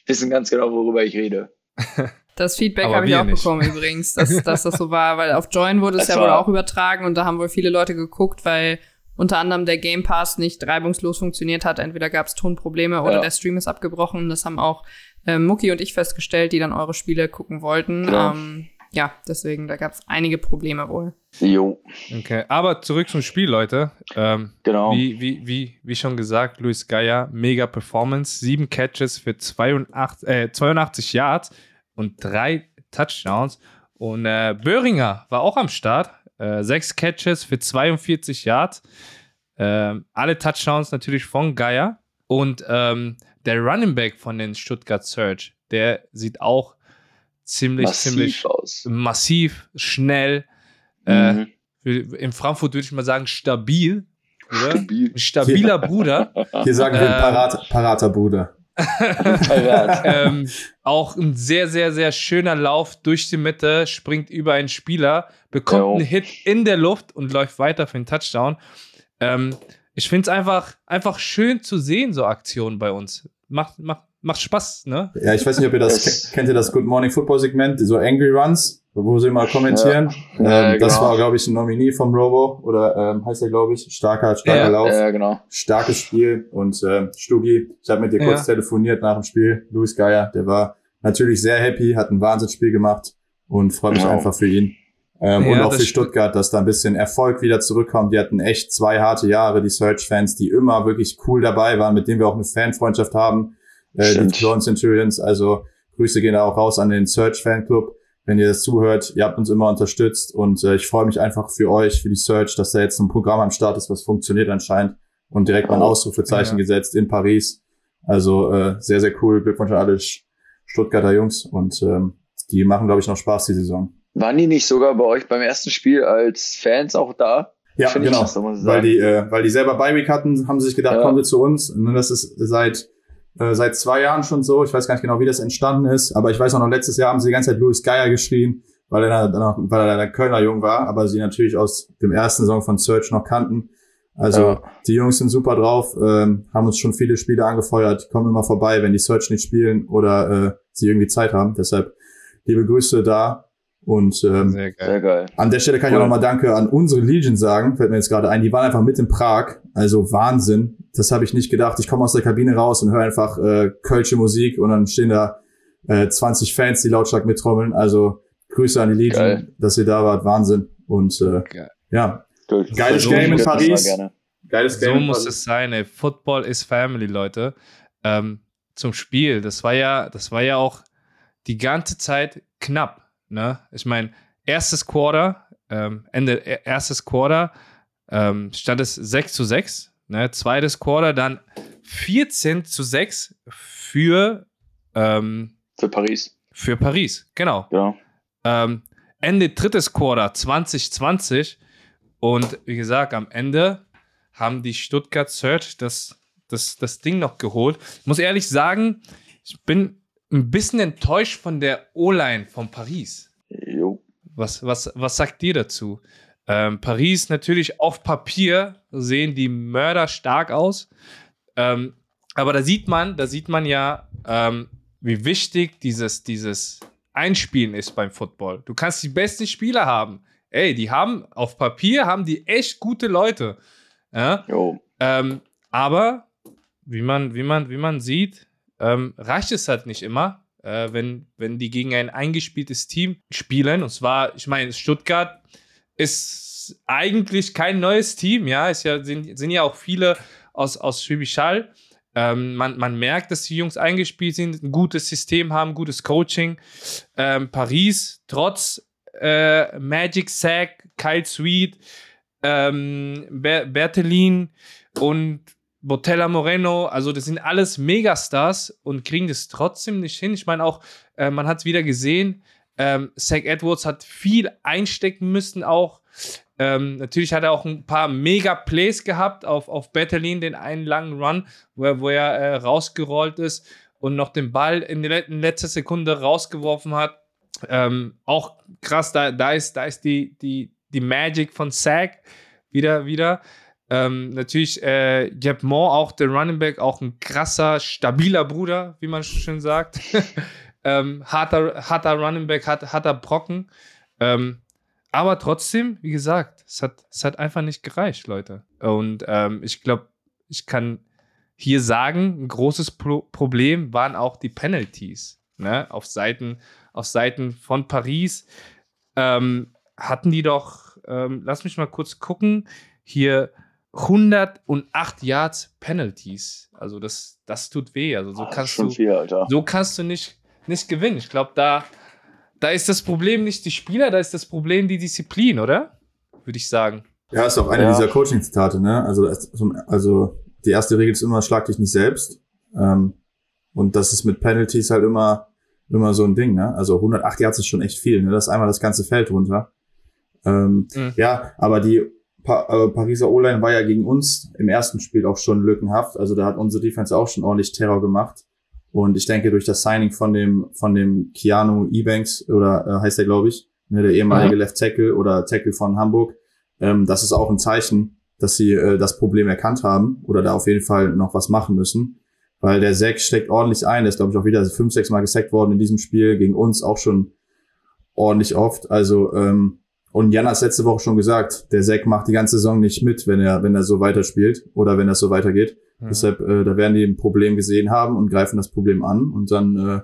wissen ganz genau, worüber ich rede. (laughs) Das Feedback habe ich auch nicht. bekommen übrigens, dass, (laughs) dass das so war, weil auf Join wurde es Das ja wohl auch übertragen und da haben wohl viele Leute geguckt, weil unter anderem der Game Pass nicht reibungslos funktioniert hat. Entweder gab es Tonprobleme oder Ja. der Stream ist abgebrochen. Das haben auch ähm, Mucki und ich festgestellt, die dann eure Spiele gucken wollten. Genau. Ähm, ja, deswegen, da gab es einige Probleme wohl. Jo, Okay, aber zurück zum Spiel, Leute. Ähm, genau. wie, wie, wie, wie schon gesagt, Luis Geier, mega Performance, sieben Catches für 82, äh, 82 Yards und drei Touchdowns. Und äh, Böhringer war auch am Start, äh, sechs Catches für 42 Yards. Ähm, alle Touchdowns natürlich von Geier. Und ähm, der Running Back von den Stuttgart Surge, der sieht auch ziemlich, Massiv ziemlich aus. massiv, schnell. Äh, Mhm. in Frankfurt würde ich mal sagen, stabil. Stabil. Ein stabiler Bruder. Hier sagen wir Ähm. Parat, parater Bruder. (laughs) Ähm, auch ein sehr, sehr, sehr schöner Lauf durch die Mitte, springt über einen Spieler, bekommt Jo. einen Hit in der Luft und läuft weiter für einen Touchdown. Ähm, ich finde es einfach, einfach schön zu sehen, so Aktionen bei uns. Macht, macht, macht Spaß, ne? Ja, ich weiß nicht, ob ihr das Es- kennt ihr das Good Morning Football Segment, so Angry Runs, wo sie mal kommentieren. Ja, ähm, das genau. war, glaube ich, ein Nominee vom Robo oder ähm, heißt er, glaube ich, starker, starker Ja, Lauf. Ja, genau. starkes Spiel und ähm, Stugi, ich habe mit dir kurz Ja. telefoniert nach dem Spiel, Luis Geier, der war natürlich sehr happy, hat ein Wahnsinnsspiel gemacht und freue mich Genau. einfach für ihn. Ähm, Ja, und auch für. Stuttgart, dass da ein bisschen Erfolg wieder zurückkommt. Die hatten echt zwei harte Jahre, die Search-Fans, die immer wirklich cool dabei waren, mit denen wir auch eine Fanfreundschaft haben. Äh, die Stimmt. Clone Centurions, also Grüße gehen da auch raus an den Search-Fanclub. Wenn ihr das zuhört, ihr habt uns immer unterstützt und äh, ich freue mich einfach für euch, für die Search, dass da jetzt ein Programm am Start ist, was funktioniert anscheinend und direkt mal ein Oh, Ausrufezeichen ja. gesetzt in Paris. Also äh, sehr, sehr cool. Glückwunsch an alle Stuttgarter Jungs und ähm, die machen, glaube ich, noch Spaß die Saison. Waren die nicht sogar bei euch beim ersten Spiel als Fans auch da? Ja, Finde ich genau. ich weil die, äh, weil die selber Bye-Week hatten, haben sie sich gedacht, Ja. kommen sie zu uns. Und das ist seit äh, seit zwei Jahren schon so. Ich weiß gar nicht genau, wie das entstanden ist, aber ich weiß auch noch, letztes Jahr haben sie die ganze Zeit Louis Geier geschrien, weil er dann noch, weil er der Kölner Jung war, aber sie natürlich aus dem ersten Song von Search noch kannten. Also Ja. die Jungs sind super drauf, ähm, haben uns schon viele Spiele angefeuert, kommen immer vorbei, wenn die Search nicht spielen oder äh, sie irgendwie Zeit haben. Deshalb liebe Grüße da. Und ähm, Sehr geil. Sehr geil. an der Stelle kann ich Cool. auch nochmal Danke an unsere Legion sagen, fällt mir jetzt gerade ein. Die waren einfach mit in Prag, also Wahnsinn. Das habe ich nicht gedacht. Ich komme aus der Kabine raus und höre einfach äh, Kölsche Musik und dann stehen da äh, 20 Fans, die lautstark mittrommeln. Also Grüße an die Legion, Geil. dass ihr da wart. Wahnsinn. Und äh, Geil. ja, Cool. Geiles So Game in Paris. geiles So Game. in muss es sein, ey. Football is Family, Leute. Ähm, zum Spiel, das war ja, das war ja auch die ganze Zeit knapp. Ne? Ich meine, erstes Quarter, ähm, Ende e- erstes Quarter, ähm, stand es 6 zu 6. Ne? Zweites Quarter dann 14 zu 6 für, ähm, Für Paris. für Paris. Genau. Genau. Ähm, Ende drittes Quarter 2020 und wie gesagt, am Ende haben die Stuttgart Search das, das, das Ding noch geholt. Ich muss ehrlich sagen, ich bin ein bisschen enttäuscht von der O-Line von Paris. Jo. Was, was, was sagt ihr dazu? Ähm, Paris natürlich auf Papier sehen die Mörder stark aus. Ähm, aber da sieht man, da sieht man ja, ähm, wie wichtig dieses, dieses Einspielen ist beim Football. Du kannst die besten Spieler haben. Ey, die haben auf Papier haben die echt gute Leute. Ja? Ähm, aber wie man, wie man, wie man sieht, ähm, reicht es halt nicht immer, äh, wenn, wenn die gegen ein eingespieltes Team spielen. Und zwar, ich meine, Stuttgart ist eigentlich kein neues Team, ja. Es ja, sind, sind ja auch viele aus, aus Schwäbisch Hall. Ähm, man, man merkt, dass die Jungs eingespielt sind, ein gutes System haben, gutes Coaching. Ähm, Paris, trotz äh, Magic Sack, Kyle Sweet, ähm, Ber Bertelin und Botella Moreno, also das sind alles Megastars und kriegen das trotzdem nicht hin. Ich meine auch, äh, man hat es wieder gesehen, ähm, Zach Edwards hat viel einstecken müssen auch. Ähm, natürlich hat er auch ein paar Mega-Plays gehabt auf, auf Bettelin, den einen langen Run, wo er, wo er äh, rausgerollt ist und noch den Ball in, der in letzter Sekunde rausgeworfen hat. Ähm, auch krass, da, da ist, da ist die, die, die Magic von Zach wieder, wieder. Ähm, natürlich äh, Jeb Moore, auch der Running Back, auch ein krasser, stabiler Bruder, wie man schön sagt. (laughs) ähm, harter, harter Running Back, hart, harter Brocken. Ähm, aber trotzdem, wie gesagt, es hat, es hat einfach nicht gereicht, Leute. Und ähm, ich glaube, ich kann hier sagen, ein großes Pro Problem waren auch die Penalties. Ne? Auf, Seiten, auf Seiten von Paris ähm, hatten die doch, ähm, lass mich mal kurz gucken, hier 108 Yards Penalties. Also das, das tut weh. Also so kannst du, viel, so kannst du nicht, nicht gewinnen. Ich glaube, da, da ist das Problem nicht die Spieler, da ist das Problem die Disziplin, oder? Würde ich sagen. Ja, ist auch eine ja. dieser Coaching-Zitate, ne? Also, also die erste Regel ist immer, schlag dich nicht selbst. Ähm, und das ist mit Penalties halt immer, immer so ein Ding, ne? Also 108 Yards ist schon echt viel, ne? Das ist einmal das ganze Feld runter. Ähm, mhm. Ja, aber die pa äh, Pariser O-Line war ja gegen uns im ersten Spiel auch schon lückenhaft. Also da hat unsere Defense auch schon ordentlich Terror gemacht. Und ich denke, durch das Signing von dem, von dem Keanu Ebanks, oder äh, heißt er, glaube ich, ne, der ehemalige ja. Left Tackle oder Tackle von Hamburg, ähm, das ist auch ein Zeichen, dass sie äh, das Problem erkannt haben oder da auf jeden Fall noch was machen müssen. Weil der Sack steckt ordentlich ein. Der ist, glaube ich, auch wieder fünf, sechs Mal gesackt worden in diesem Spiel, gegen uns auch schon ordentlich oft. Also ähm, und Jan hat letzte Woche schon gesagt, der Zack macht die ganze Saison nicht mit, wenn er, wenn er so weiterspielt oder wenn das so weitergeht. Mhm. Deshalb, äh, da werden die ein Problem gesehen haben und greifen das Problem an. Und dann äh,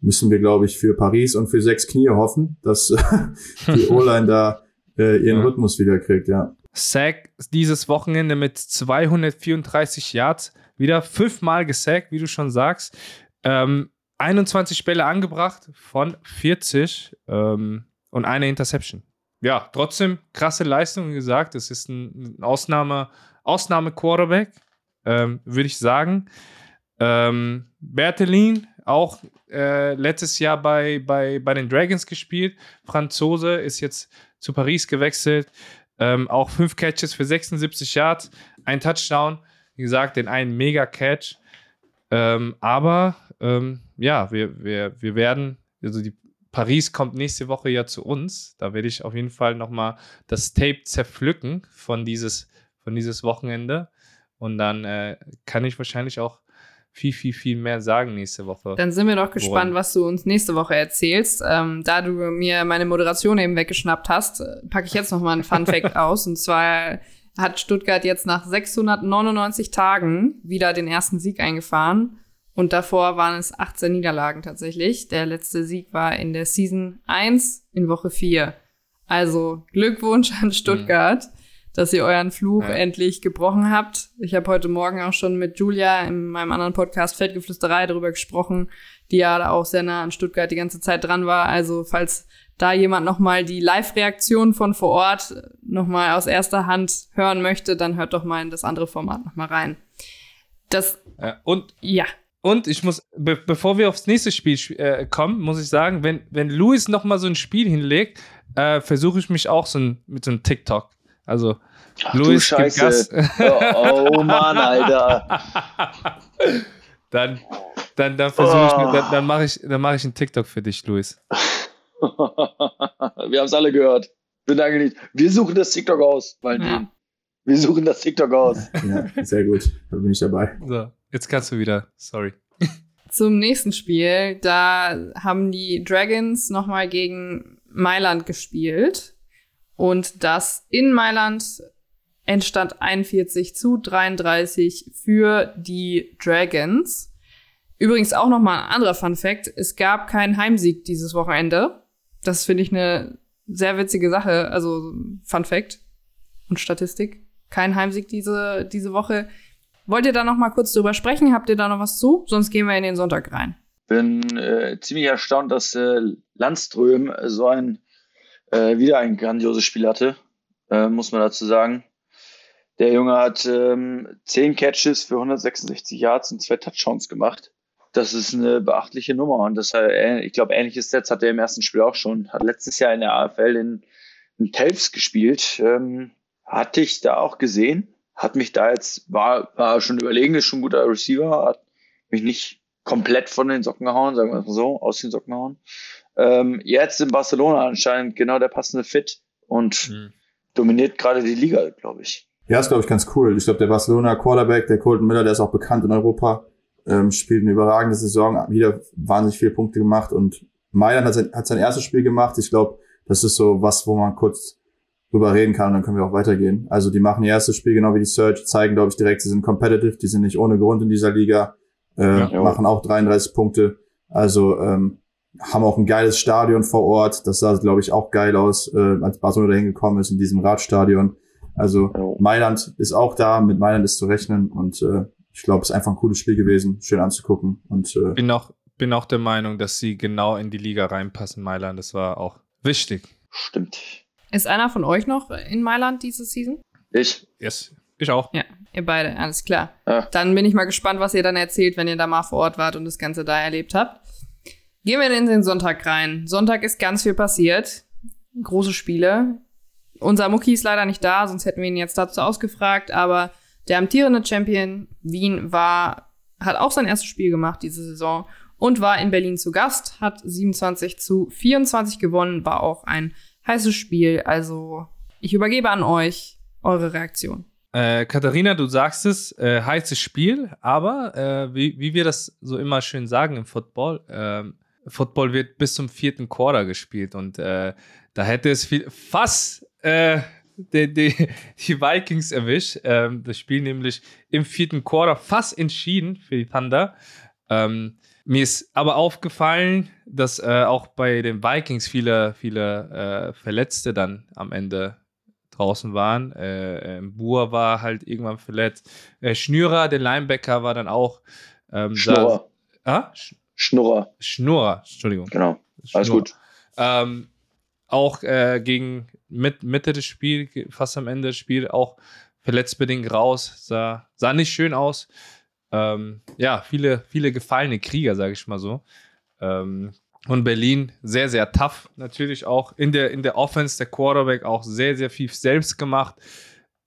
müssen wir, glaube ich, für Paris und für sechs Knie hoffen, dass äh, (laughs) die O-Line da äh, ihren ja. Rhythmus wieder kriegt, ja. Sack dieses Wochenende mit 234 Yards, wieder fünfmal gesackt, wie du schon sagst. Ähm, 21 Bälle angebracht von 40 ähm, und eine Interception ja, trotzdem krasse Leistung, wie gesagt. Es ist ein Ausnahme, Ausnahme-Quarterback, ähm, würde ich sagen. Ähm, Bertelin, auch äh, letztes Jahr bei, bei, bei den Dragons gespielt. Franzose ist jetzt zu Paris gewechselt. Ähm, auch fünf Catches für 76 Yards, ein Touchdown. Wie gesagt, den einen Mega-Catch. Ähm, aber ähm, ja, wir, wir, wir werden, also die Paris kommt nächste Woche ja zu uns. Da werde ich auf jeden Fall nochmal das Tape zerpflücken von dieses, von dieses Wochenende. Und dann äh, kann ich wahrscheinlich auch viel, viel, viel mehr sagen nächste Woche. Dann sind wir doch gespannt, Woran. was du uns nächste Woche erzählst. Ähm, da du mir meine Moderation eben weggeschnappt hast, packe ich jetzt nochmal einen Fun Fact (laughs) aus. Und zwar hat Stuttgart jetzt nach 699 Tagen wieder den ersten Sieg eingefahren. Und davor waren es 18 Niederlagen tatsächlich. Der letzte Sieg war in der Season 1 in Woche 4. Also Glückwunsch an Stuttgart, mhm. dass ihr euren Fluch ja. endlich gebrochen habt. Ich habe heute Morgen auch schon mit Julia in meinem anderen Podcast Feldgeflüsterei darüber gesprochen, die ja da auch sehr nah an Stuttgart die ganze Zeit dran war. Also falls da jemand nochmal die Live-Reaktion von vor Ort nochmal aus erster Hand hören möchte, dann hört doch mal in das andere Format nochmal rein. Das, ja, und ja. Und ich muss, be bevor wir aufs nächste Spiel äh, kommen, muss ich sagen, wenn, wenn Luis noch mal so ein Spiel hinlegt, äh, versuche ich mich auch so ein, mit so einem TikTok. Also, Ach, Luis du gibt Gas. Oh, oh Mann, Alter. (laughs) dann dann, dann versuche ich, oh. dann, dann mache ich, dann mache ich einen TikTok für dich, Luis. (laughs) wir haben es alle gehört. Bedanke nicht. Wir suchen das TikTok aus, Valentin. Ja. Wir suchen das TikTok aus. Ja, sehr gut. Da bin ich dabei. So. Jetzt kannst du wieder. Sorry. (laughs) zum nächsten Spiel. Da haben die Dragons nochmal gegen Mailand gespielt. Und das in Mailand entstand 41 zu 33 für die Dragons. Übrigens auch noch mal ein anderer Fun Fact: Es gab keinen Heimsieg dieses Wochenende. Das finde ich eine sehr witzige Sache. Also Fun Fact und Statistik. Kein Heimsieg diese diese Woche. Wollt ihr da noch mal kurz drüber sprechen? Habt ihr da noch was zu? Sonst gehen wir in den Sonntag rein. Bin äh, ziemlich erstaunt, dass äh, Landström so ein äh, wieder ein grandioses Spiel hatte, äh, muss man dazu sagen. Der Junge hat ähm, 10 Catches für 166 Yards und zwei Touchdowns gemacht. Das ist eine beachtliche Nummer und das, äh, ich glaube, ähnliche Sets hat er im ersten Spiel auch schon. Hat letztes Jahr in der AFL in, in Telfs gespielt. Ähm, hatte ich da auch gesehen. Hat mich da jetzt, war, war schon überlegen, ist schon ein guter Receiver, hat mich nicht komplett von den Socken gehauen, sagen wir mal so, aus den Socken gehauen. Ähm, jetzt in Barcelona anscheinend genau der passende Fit und mhm. dominiert gerade die Liga, glaube ich. Ja, ist, glaube ich, ganz cool. Ich glaube, der Barcelona Quarterback, der Colton Miller, der ist auch bekannt in Europa, ähm, spielt eine überragende Saison, wieder wahnsinnig viele Punkte gemacht und Mailand hat sein, hat sein erstes Spiel gemacht. Ich glaube, das ist so was, wo man kurz drüber reden kann und dann können wir auch weitergehen. Also die machen ihr erstes Spiel genau wie die Search, zeigen, glaube ich, direkt, sie sind competitive, die sind nicht ohne Grund in dieser Liga, äh, ja, machen auch 33 Punkte. Also ähm, haben auch ein geiles Stadion vor Ort. Das sah, glaube ich, auch geil aus, äh, als Barcelona dahin gekommen ist in diesem Radstadion. Also Mailand ist auch da, mit Mailand ist zu rechnen und äh, ich glaube, es ist einfach ein cooles Spiel gewesen, schön anzugucken. Und äh, bin auch bin auch der Meinung, dass sie genau in die Liga reinpassen, Mailand. Das war auch wichtig. Stimmt. Ist einer von euch noch in Mailand diese Season? Ich. Yes. Ich auch. Ja, ihr beide, alles klar. Ja. Dann bin ich mal gespannt, was ihr dann erzählt, wenn ihr da mal vor Ort wart und das Ganze da erlebt habt. Gehen wir in den Sonntag rein. Sonntag ist ganz viel passiert. Große Spiele. Unser Mucki ist leider nicht da, sonst hätten wir ihn jetzt dazu ausgefragt, aber der amtierende Champion Wien war, hat auch sein erstes Spiel gemacht diese Saison und war in Berlin zu Gast, hat 27 zu 24 gewonnen, war auch ein heißes Spiel. Also ich übergebe an euch eure Reaktion. Äh, Katharina, du sagst es, äh, heißes Spiel, aber äh, wie, wie wir das so immer schön sagen im Football, ähm, Football wird bis zum vierten Quarter gespielt und äh, da hätte es viel, fast äh, die, die, die, Vikings erwischt. Ähm, das Spiel nämlich im vierten Quarter fast entschieden für die Thunder. Ähm, mir ist aber aufgefallen, dass äh, auch bei den Vikings viele, viele äh, Verletzte dann am Ende draußen waren. Äh, ähm, Buhr war halt irgendwann verletzt. Äh, Schnürer, der Linebacker, war dann auch. Ähm, Schnurrer. Da, ah? Schnurrer. Schnurrer, Entschuldigung. Genau. Alles gut. Ähm, auch äh, gegen mit, Mitte des Spiels, fast am Ende des Spiels, auch verletztbedingt raus. Sah, sah nicht schön aus. Ähm, ja, viele, viele gefallene Krieger, sage ich mal so. Ähm, und Berlin sehr, sehr tough natürlich auch. In der, in der Offense, der Quarterback auch sehr, sehr viel selbst gemacht.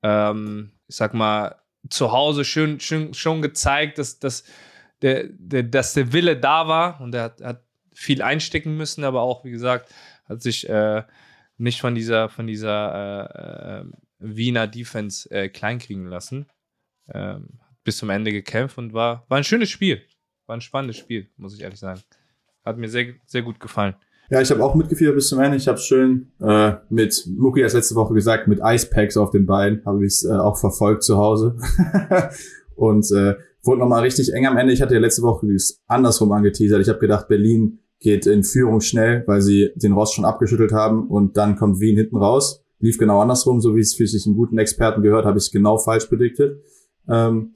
Ähm, ich sag mal, zu Hause schön, schön schon gezeigt, dass, dass der, der, dass der Wille da war und er hat, hat, viel einstecken müssen, aber auch, wie gesagt, hat sich äh, nicht von dieser, von dieser äh, äh, Wiener Defense äh, kleinkriegen lassen. Ähm, bis zum Ende gekämpft und war, war ein schönes Spiel. War ein spannendes Spiel, muss ich ehrlich sagen. Hat mir sehr, sehr gut gefallen. Ja, ich habe auch mitgefiebert bis zum Ende. Ich habe schön äh, mit Muki als letzte Woche gesagt, mit Icepacks auf den Beinen habe ich es äh, auch verfolgt zu Hause. (laughs) und äh, wurde nochmal richtig eng am Ende. Ich hatte ja letzte Woche dieses andersrum angeteasert. Ich habe gedacht, Berlin geht in Führung schnell, weil sie den Rost schon abgeschüttelt haben und dann kommt Wien hinten raus. Lief genau andersrum, so wie es für sich einen guten Experten gehört, habe ich genau falsch prediktet. Ähm,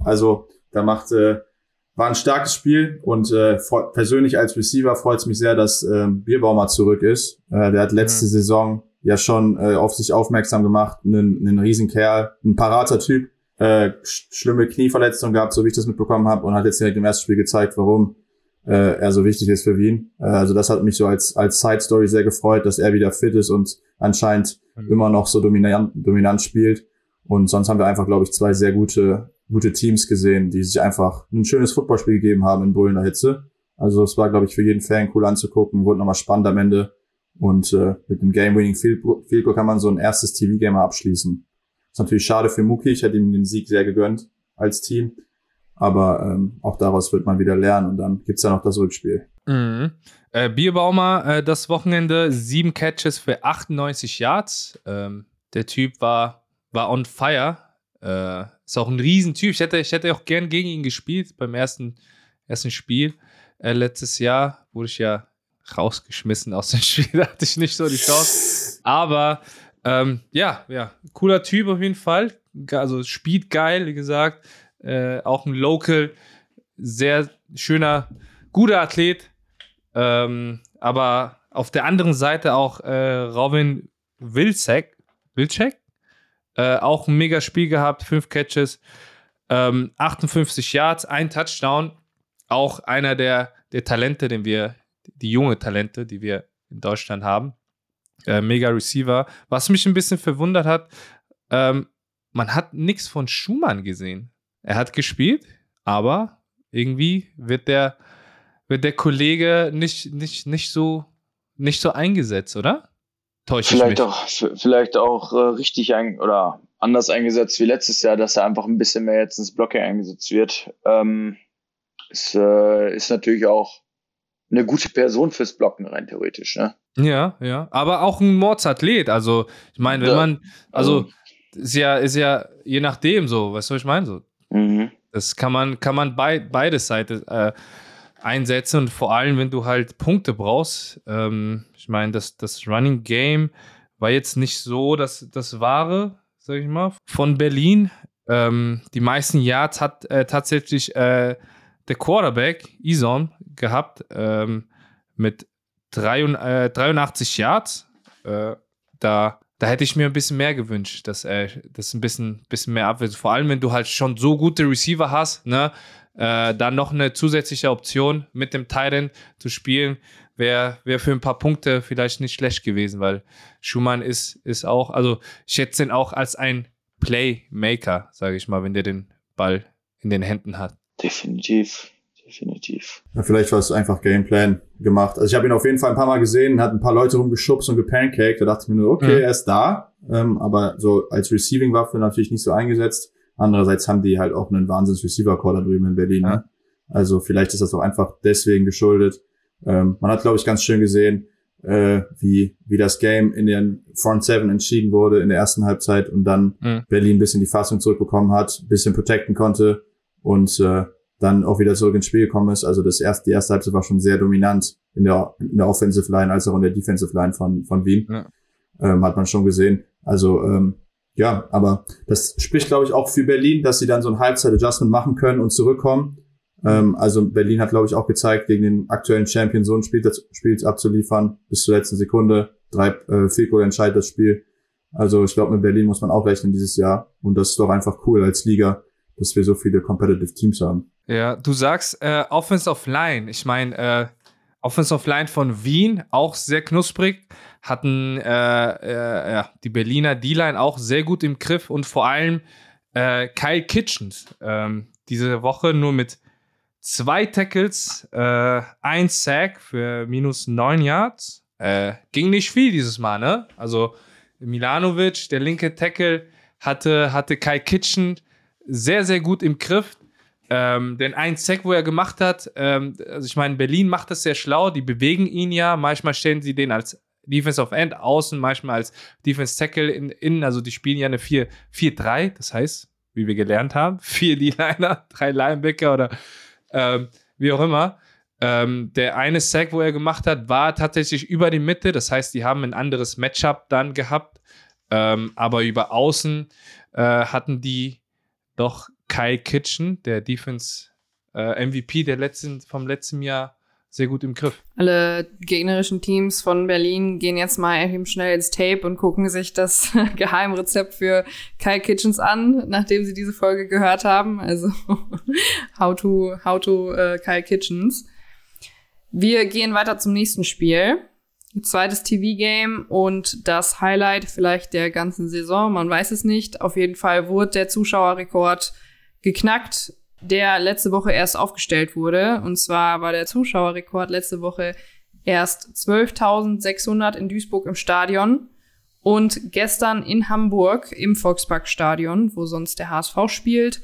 also da macht äh, war ein starkes Spiel und äh, persönlich als Receiver freut es mich sehr, dass äh, Bierbaumer zurück ist. Äh, der hat letzte mhm. Saison ja schon äh, auf sich aufmerksam gemacht, einen, einen Riesenkerl, ein parater Typ, äh, schlimme Knieverletzung gehabt, so wie ich das mitbekommen habe, und hat jetzt direkt im ersten Spiel gezeigt, warum äh, er so wichtig ist für Wien. Äh, also das hat mich so als, als Side Story sehr gefreut, dass er wieder fit ist und anscheinend mhm. immer noch so dominant, dominant spielt. Und sonst haben wir einfach, glaube ich, zwei sehr gute, gute Teams gesehen, die sich einfach ein schönes Footballspiel gegeben haben in Bullener Hitze. Also es war, glaube ich, für jeden Fan cool anzugucken, wurde nochmal spannend am Ende. Und äh, mit dem Game-Winning Field kann man so ein erstes TV-Game abschließen. Ist natürlich schade für Muki, ich hätte ihm den Sieg sehr gegönnt als Team. Aber ähm, auch daraus wird man wieder lernen und dann gibt's ja noch das Rückspiel. Mhm. Äh, Bierbaumer, äh, das Wochenende, sieben Catches für 98 Yards. Ähm, der Typ war, war on fire. Äh, ist auch ein Riesentyp. Ich hätte, ich hätte auch gern gegen ihn gespielt beim ersten, ersten Spiel äh, letztes Jahr. Wurde ich ja rausgeschmissen aus dem (laughs) Spiel. Da hatte ich nicht so die Chance. Aber ähm, ja, ja, cooler Typ auf jeden Fall. Also Speed geil, wie gesagt. Äh, auch ein Local, sehr schöner, guter Athlet. Ähm, aber auf der anderen Seite auch äh, Robin Wilczek, Wilczek? Äh, auch ein mega Spiel gehabt, fünf Catches, ähm, 58 Yards, ein Touchdown. Auch einer der, der Talente, den wir, die junge Talente, die wir in Deutschland haben. Äh, mega Receiver. Was mich ein bisschen verwundert hat, ähm, man hat nichts von Schumann gesehen. Er hat gespielt, aber irgendwie wird der, wird der Kollege nicht, nicht, nicht, so, nicht so eingesetzt, oder? Täusche vielleicht? Auch, vielleicht auch äh, richtig ein, oder anders eingesetzt wie letztes Jahr, dass er einfach ein bisschen mehr jetzt ins Blocking eingesetzt wird. Ähm, ist, äh, ist natürlich auch eine gute Person fürs Blocken rein theoretisch, ne? Ja, ja. Aber auch ein Mordsathlet. Also, ich meine, wenn ja. man, also, ist ja, ist ja je nachdem so, weißt du, was ich meine? So, mhm. Das kann man, kann man bei, beide Seiten äh, einsetzen und vor allem, wenn du halt Punkte brauchst. Ähm, ich meine, das, das Running Game war jetzt nicht so das, das Wahre, sag ich mal, von Berlin. Ähm, die meisten Yards hat äh, tatsächlich äh, der Quarterback, Ison, gehabt ähm, mit 83 äh, Yards. Äh, da, da hätte ich mir ein bisschen mehr gewünscht, dass er das ein bisschen, bisschen mehr abwärts. Vor allem, wenn du halt schon so gute Receiver hast, ne? Äh, dann noch eine zusätzliche Option mit dem Titan zu spielen, wäre wär für ein paar Punkte vielleicht nicht schlecht gewesen, weil Schumann ist, ist auch, also ich schätze ihn auch als ein Playmaker, sage ich mal, wenn der den Ball in den Händen hat. Definitiv definitiv. Ja, vielleicht war es einfach Gameplan gemacht. Also ich habe ihn auf jeden Fall ein paar Mal gesehen, hat ein paar Leute rumgeschubst und gepancaked. Da dachte ich mir nur, okay, mhm. er ist da. Ähm, aber so als Receiving-Waffe natürlich nicht so eingesetzt. Andererseits haben die halt auch einen Wahnsinns-Receiver-Call da drüben in Berlin. Ne? Also vielleicht ist das auch einfach deswegen geschuldet. Ähm, man hat, glaube ich, ganz schön gesehen, äh, wie, wie das Game in den Front Seven entschieden wurde in der ersten Halbzeit und dann mhm. Berlin ein bisschen die Fassung zurückbekommen hat, ein bisschen protecten konnte und äh, dann auch wieder zurück ins Spiel gekommen ist. Also das erste, die erste Halbzeit war schon sehr dominant in der, in der Offensive Line als auch in der Defensive Line von, von Wien. Ja. Ähm, hat man schon gesehen. Also ähm, ja, aber das spricht, glaube ich, auch für Berlin, dass sie dann so ein Halbzeit-Adjustment machen können und zurückkommen. Ähm, also Berlin hat, glaube ich, auch gezeigt, gegen den aktuellen Champion so ein Spiel, das, Spiel abzuliefern, bis zur letzten Sekunde. Drei äh, Goal entscheidet das Spiel. Also ich glaube, mit Berlin muss man auch rechnen dieses Jahr. Und das ist doch einfach cool als Liga, dass wir so viele competitive Teams haben. Ja, du sagst äh, Offensive Line. Ich meine, äh, Offensive Line von Wien auch sehr knusprig. Hatten äh, äh, ja, die Berliner D-Line auch sehr gut im Griff und vor allem äh, Kyle Kitchens ähm, diese Woche nur mit zwei Tackles, äh, ein Sack für minus neun Yards. Äh, ging nicht viel dieses Mal, ne? Also Milanovic, der linke Tackle, hatte, hatte Kai Kitchen sehr, sehr gut im Griff. Ähm, denn ein Sack, wo er gemacht hat, ähm, also ich meine, Berlin macht das sehr schlau, die bewegen ihn ja, manchmal stellen sie den als Defense of End außen, manchmal als Defense Tackle in, innen, also die spielen ja eine 4-3, das heißt, wie wir gelernt haben, (laughs) vier D-Liner, drei Linebacker oder ähm, wie auch immer. Ähm, der eine Sack, wo er gemacht hat, war tatsächlich über die Mitte, das heißt, die haben ein anderes Matchup dann gehabt, ähm, aber über außen äh, hatten die doch Kai Kitchen, der Defense äh, MVP der letzten, vom letzten Jahr, sehr gut im Griff. Alle gegnerischen Teams von Berlin gehen jetzt mal eben schnell ins Tape und gucken sich das (laughs) Geheimrezept für Kai Kitchens an, nachdem sie diese Folge gehört haben. Also (laughs) how to, how to uh, Kai Kitchens. Wir gehen weiter zum nächsten Spiel. Zweites TV-Game und das Highlight vielleicht der ganzen Saison. Man weiß es nicht. Auf jeden Fall wurde der Zuschauerrekord geknackt, der letzte Woche erst aufgestellt wurde. Und zwar war der Zuschauerrekord letzte Woche erst 12.600 in Duisburg im Stadion und gestern in Hamburg im Volksparkstadion, wo sonst der HSV spielt,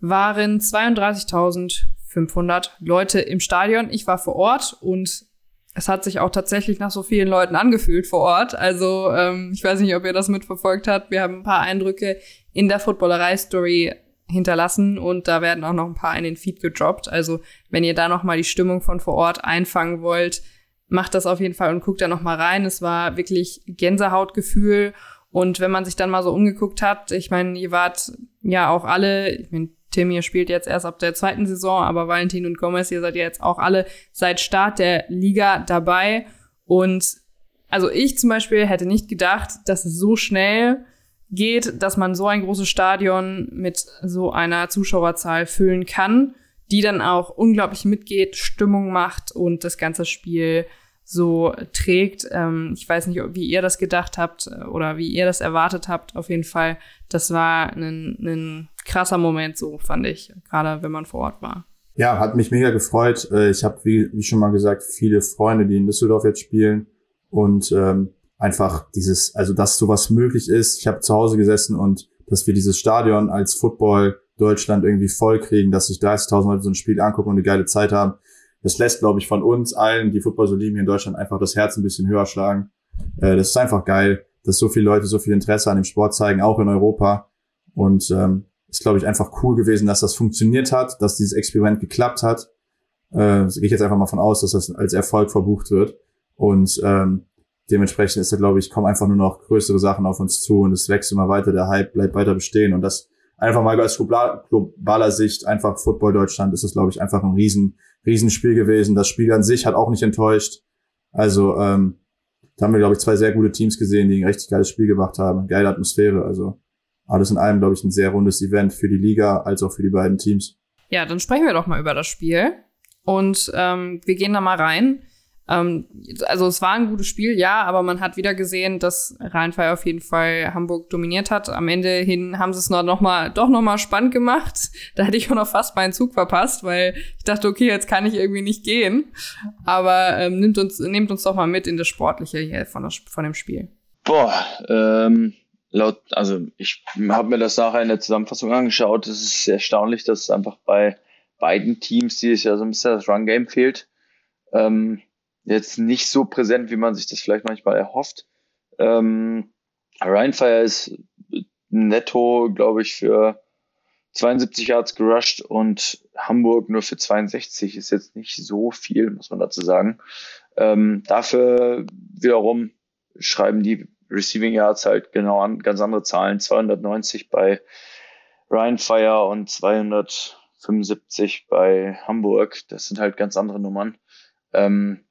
waren 32.500 Leute im Stadion. Ich war vor Ort und es hat sich auch tatsächlich nach so vielen Leuten angefühlt vor Ort. Also ähm, ich weiß nicht, ob ihr das mitverfolgt habt. Wir haben ein paar Eindrücke in der Footballerei-Story hinterlassen und da werden auch noch ein paar in den Feed gedroppt. Also wenn ihr da noch mal die Stimmung von vor Ort einfangen wollt, macht das auf jeden Fall und guckt da noch mal rein. Es war wirklich Gänsehautgefühl und wenn man sich dann mal so umgeguckt hat, ich meine, ihr wart ja auch alle, ich meine, Tim, ihr spielt jetzt erst ab der zweiten Saison, aber Valentin und Gomez, ihr seid ja jetzt auch alle seit Start der Liga dabei. Und also ich zum Beispiel hätte nicht gedacht, dass es so schnell geht, dass man so ein großes Stadion mit so einer Zuschauerzahl füllen kann, die dann auch unglaublich mitgeht, Stimmung macht und das ganze Spiel so trägt. Ähm, ich weiß nicht, wie ihr das gedacht habt äh, oder wie ihr das erwartet habt. Auf jeden Fall, das war ein, ein krasser Moment, so fand ich, gerade wenn man vor Ort war. Ja, hat mich mega gefreut. Äh, ich habe, wie, wie schon mal gesagt, viele Freunde, die in Düsseldorf jetzt spielen und ähm, einfach dieses, also dass sowas möglich ist. Ich habe zu Hause gesessen und dass wir dieses Stadion als Football Deutschland irgendwie voll kriegen, dass sich 30.000 Leute so ein Spiel angucken und eine geile Zeit haben das lässt, glaube ich, von uns allen, die Football so lieben hier in Deutschland, einfach das Herz ein bisschen höher schlagen. Äh, das ist einfach geil, dass so viele Leute so viel Interesse an dem Sport zeigen, auch in Europa. Und ähm, ist, glaube ich, einfach cool gewesen, dass das funktioniert hat, dass dieses Experiment geklappt hat. Äh, gehe ich jetzt einfach mal von aus, dass das als Erfolg verbucht wird. Und ähm, dementsprechend ist da, glaube ich, kommen einfach nur noch größere Sachen auf uns zu und es wächst immer weiter, der Hype bleibt weiter bestehen. Und das einfach mal als globaler Sicht, einfach Football Deutschland, ist das, glaube ich, einfach ein riesen Riesenspiel gewesen. Das Spiel an sich hat auch nicht enttäuscht. Also ähm, da haben wir, glaube ich, zwei sehr gute Teams gesehen, die ein richtig geiles Spiel gemacht haben. Geile Atmosphäre. Also alles in allem, glaube ich, ein sehr rundes Event für die Liga als auch für die beiden Teams. Ja, dann sprechen wir doch mal über das Spiel. Und ähm, wir gehen da mal rein. Ähm, also es war ein gutes Spiel, ja, aber man hat wieder gesehen, dass Rheinfeier auf jeden Fall Hamburg dominiert hat. Am Ende hin haben sie es noch, noch mal, doch noch spannend gemacht. (laughs) Da hätte ich auch noch fast meinen Zug verpasst, weil ich dachte, okay, jetzt kann ich irgendwie nicht gehen. Aber ähm, nimmt uns, nehmt uns doch mal mit in das Sportliche hier von, das, von dem Spiel. Boah, ähm, laut, also ich habe mir das nachher in der Zusammenfassung angeschaut. Es ist erstaunlich, dass es einfach bei beiden Teams dieses Jahr so ein bisschen das Run-Game fehlt. Ähm, jetzt nicht so präsent, wie man sich das vielleicht manchmal erhofft. Ähm, Rheinfire ist netto, glaube ich, für 72 Yards gerusht und Hamburg nur für 62 ist jetzt nicht so viel, muss man dazu sagen. Ähm, dafür wiederum schreiben die Receiving Yards halt genau an, ganz andere Zahlen. 290 bei Rheinfire und 275 bei Hamburg. Das sind halt ganz andere Nummern. Ähm,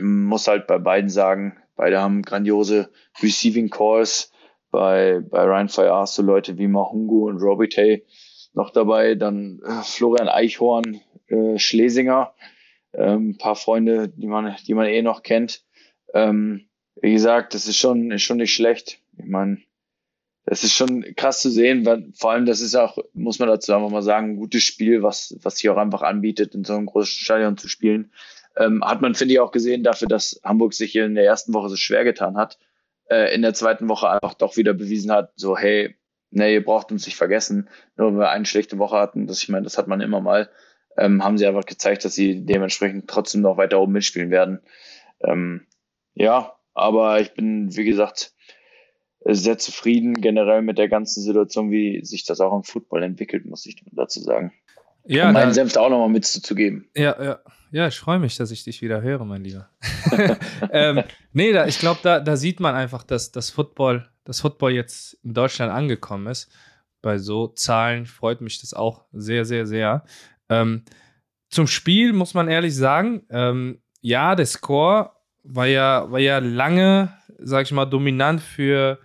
muss halt bei beiden sagen, beide haben grandiose Receiving Calls. Bei, bei Ryan Fire hast du Leute wie Mahungu und Robite noch dabei, dann äh, Florian Eichhorn, äh, Schlesinger, ähm, ein paar Freunde, die man, die man eh noch kennt. Ähm, wie gesagt, das ist schon, ist schon nicht schlecht. Ich meine, das ist schon krass zu sehen, weil vor allem das ist auch, muss man dazu einfach mal sagen, ein gutes Spiel, was, was sich auch einfach anbietet, in so einem großen Stadion zu spielen. Ähm, hat man, finde ich, auch gesehen dafür, dass Hamburg sich in der ersten Woche so schwer getan hat, äh, in der zweiten Woche einfach doch wieder bewiesen hat, so, hey, nee, ihr braucht uns nicht vergessen, nur weil wir eine schlechte Woche hatten, das, ich meine, das hat man immer mal, ähm, haben sie einfach gezeigt, dass sie dementsprechend trotzdem noch weiter oben mitspielen werden. Ähm, ja, aber ich bin, wie gesagt, sehr zufrieden generell mit der ganzen Situation, wie sich das auch im Football entwickelt, muss ich dazu sagen. Ja, um meinen Senf da auch nochmal mitzugeben. Ja, ja. Ja, ich freue mich, dass ich dich wieder höre, mein Lieber. (laughs) ähm, nee, da, ich glaube, da, da sieht man einfach, dass das Football, das Football jetzt in Deutschland angekommen ist. Bei so Zahlen freut mich das auch sehr, sehr, sehr. Ähm, zum Spiel muss man ehrlich sagen, ähm, ja, der Score war ja, war ja lange, sag ich mal, dominant für,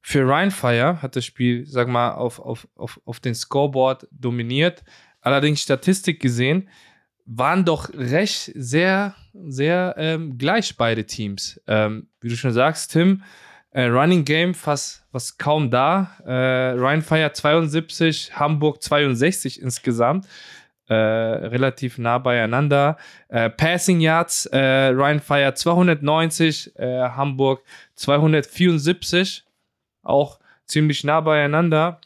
für Rheinfire, hat das Spiel, sag mal, auf, auf, auf, auf den Scoreboard dominiert. Allerdings Statistik gesehen, waren doch recht sehr, sehr ähm, gleich beide Teams. Ähm, wie du schon sagst, Tim, äh, Running Game fast, fast kaum da. Äh, Ryan Fire 72, Hamburg 62 insgesamt. Äh, relativ nah beieinander. Äh, Passing Yards, äh, Ryan Fire 290, äh, Hamburg 274. Auch ziemlich nah beieinander.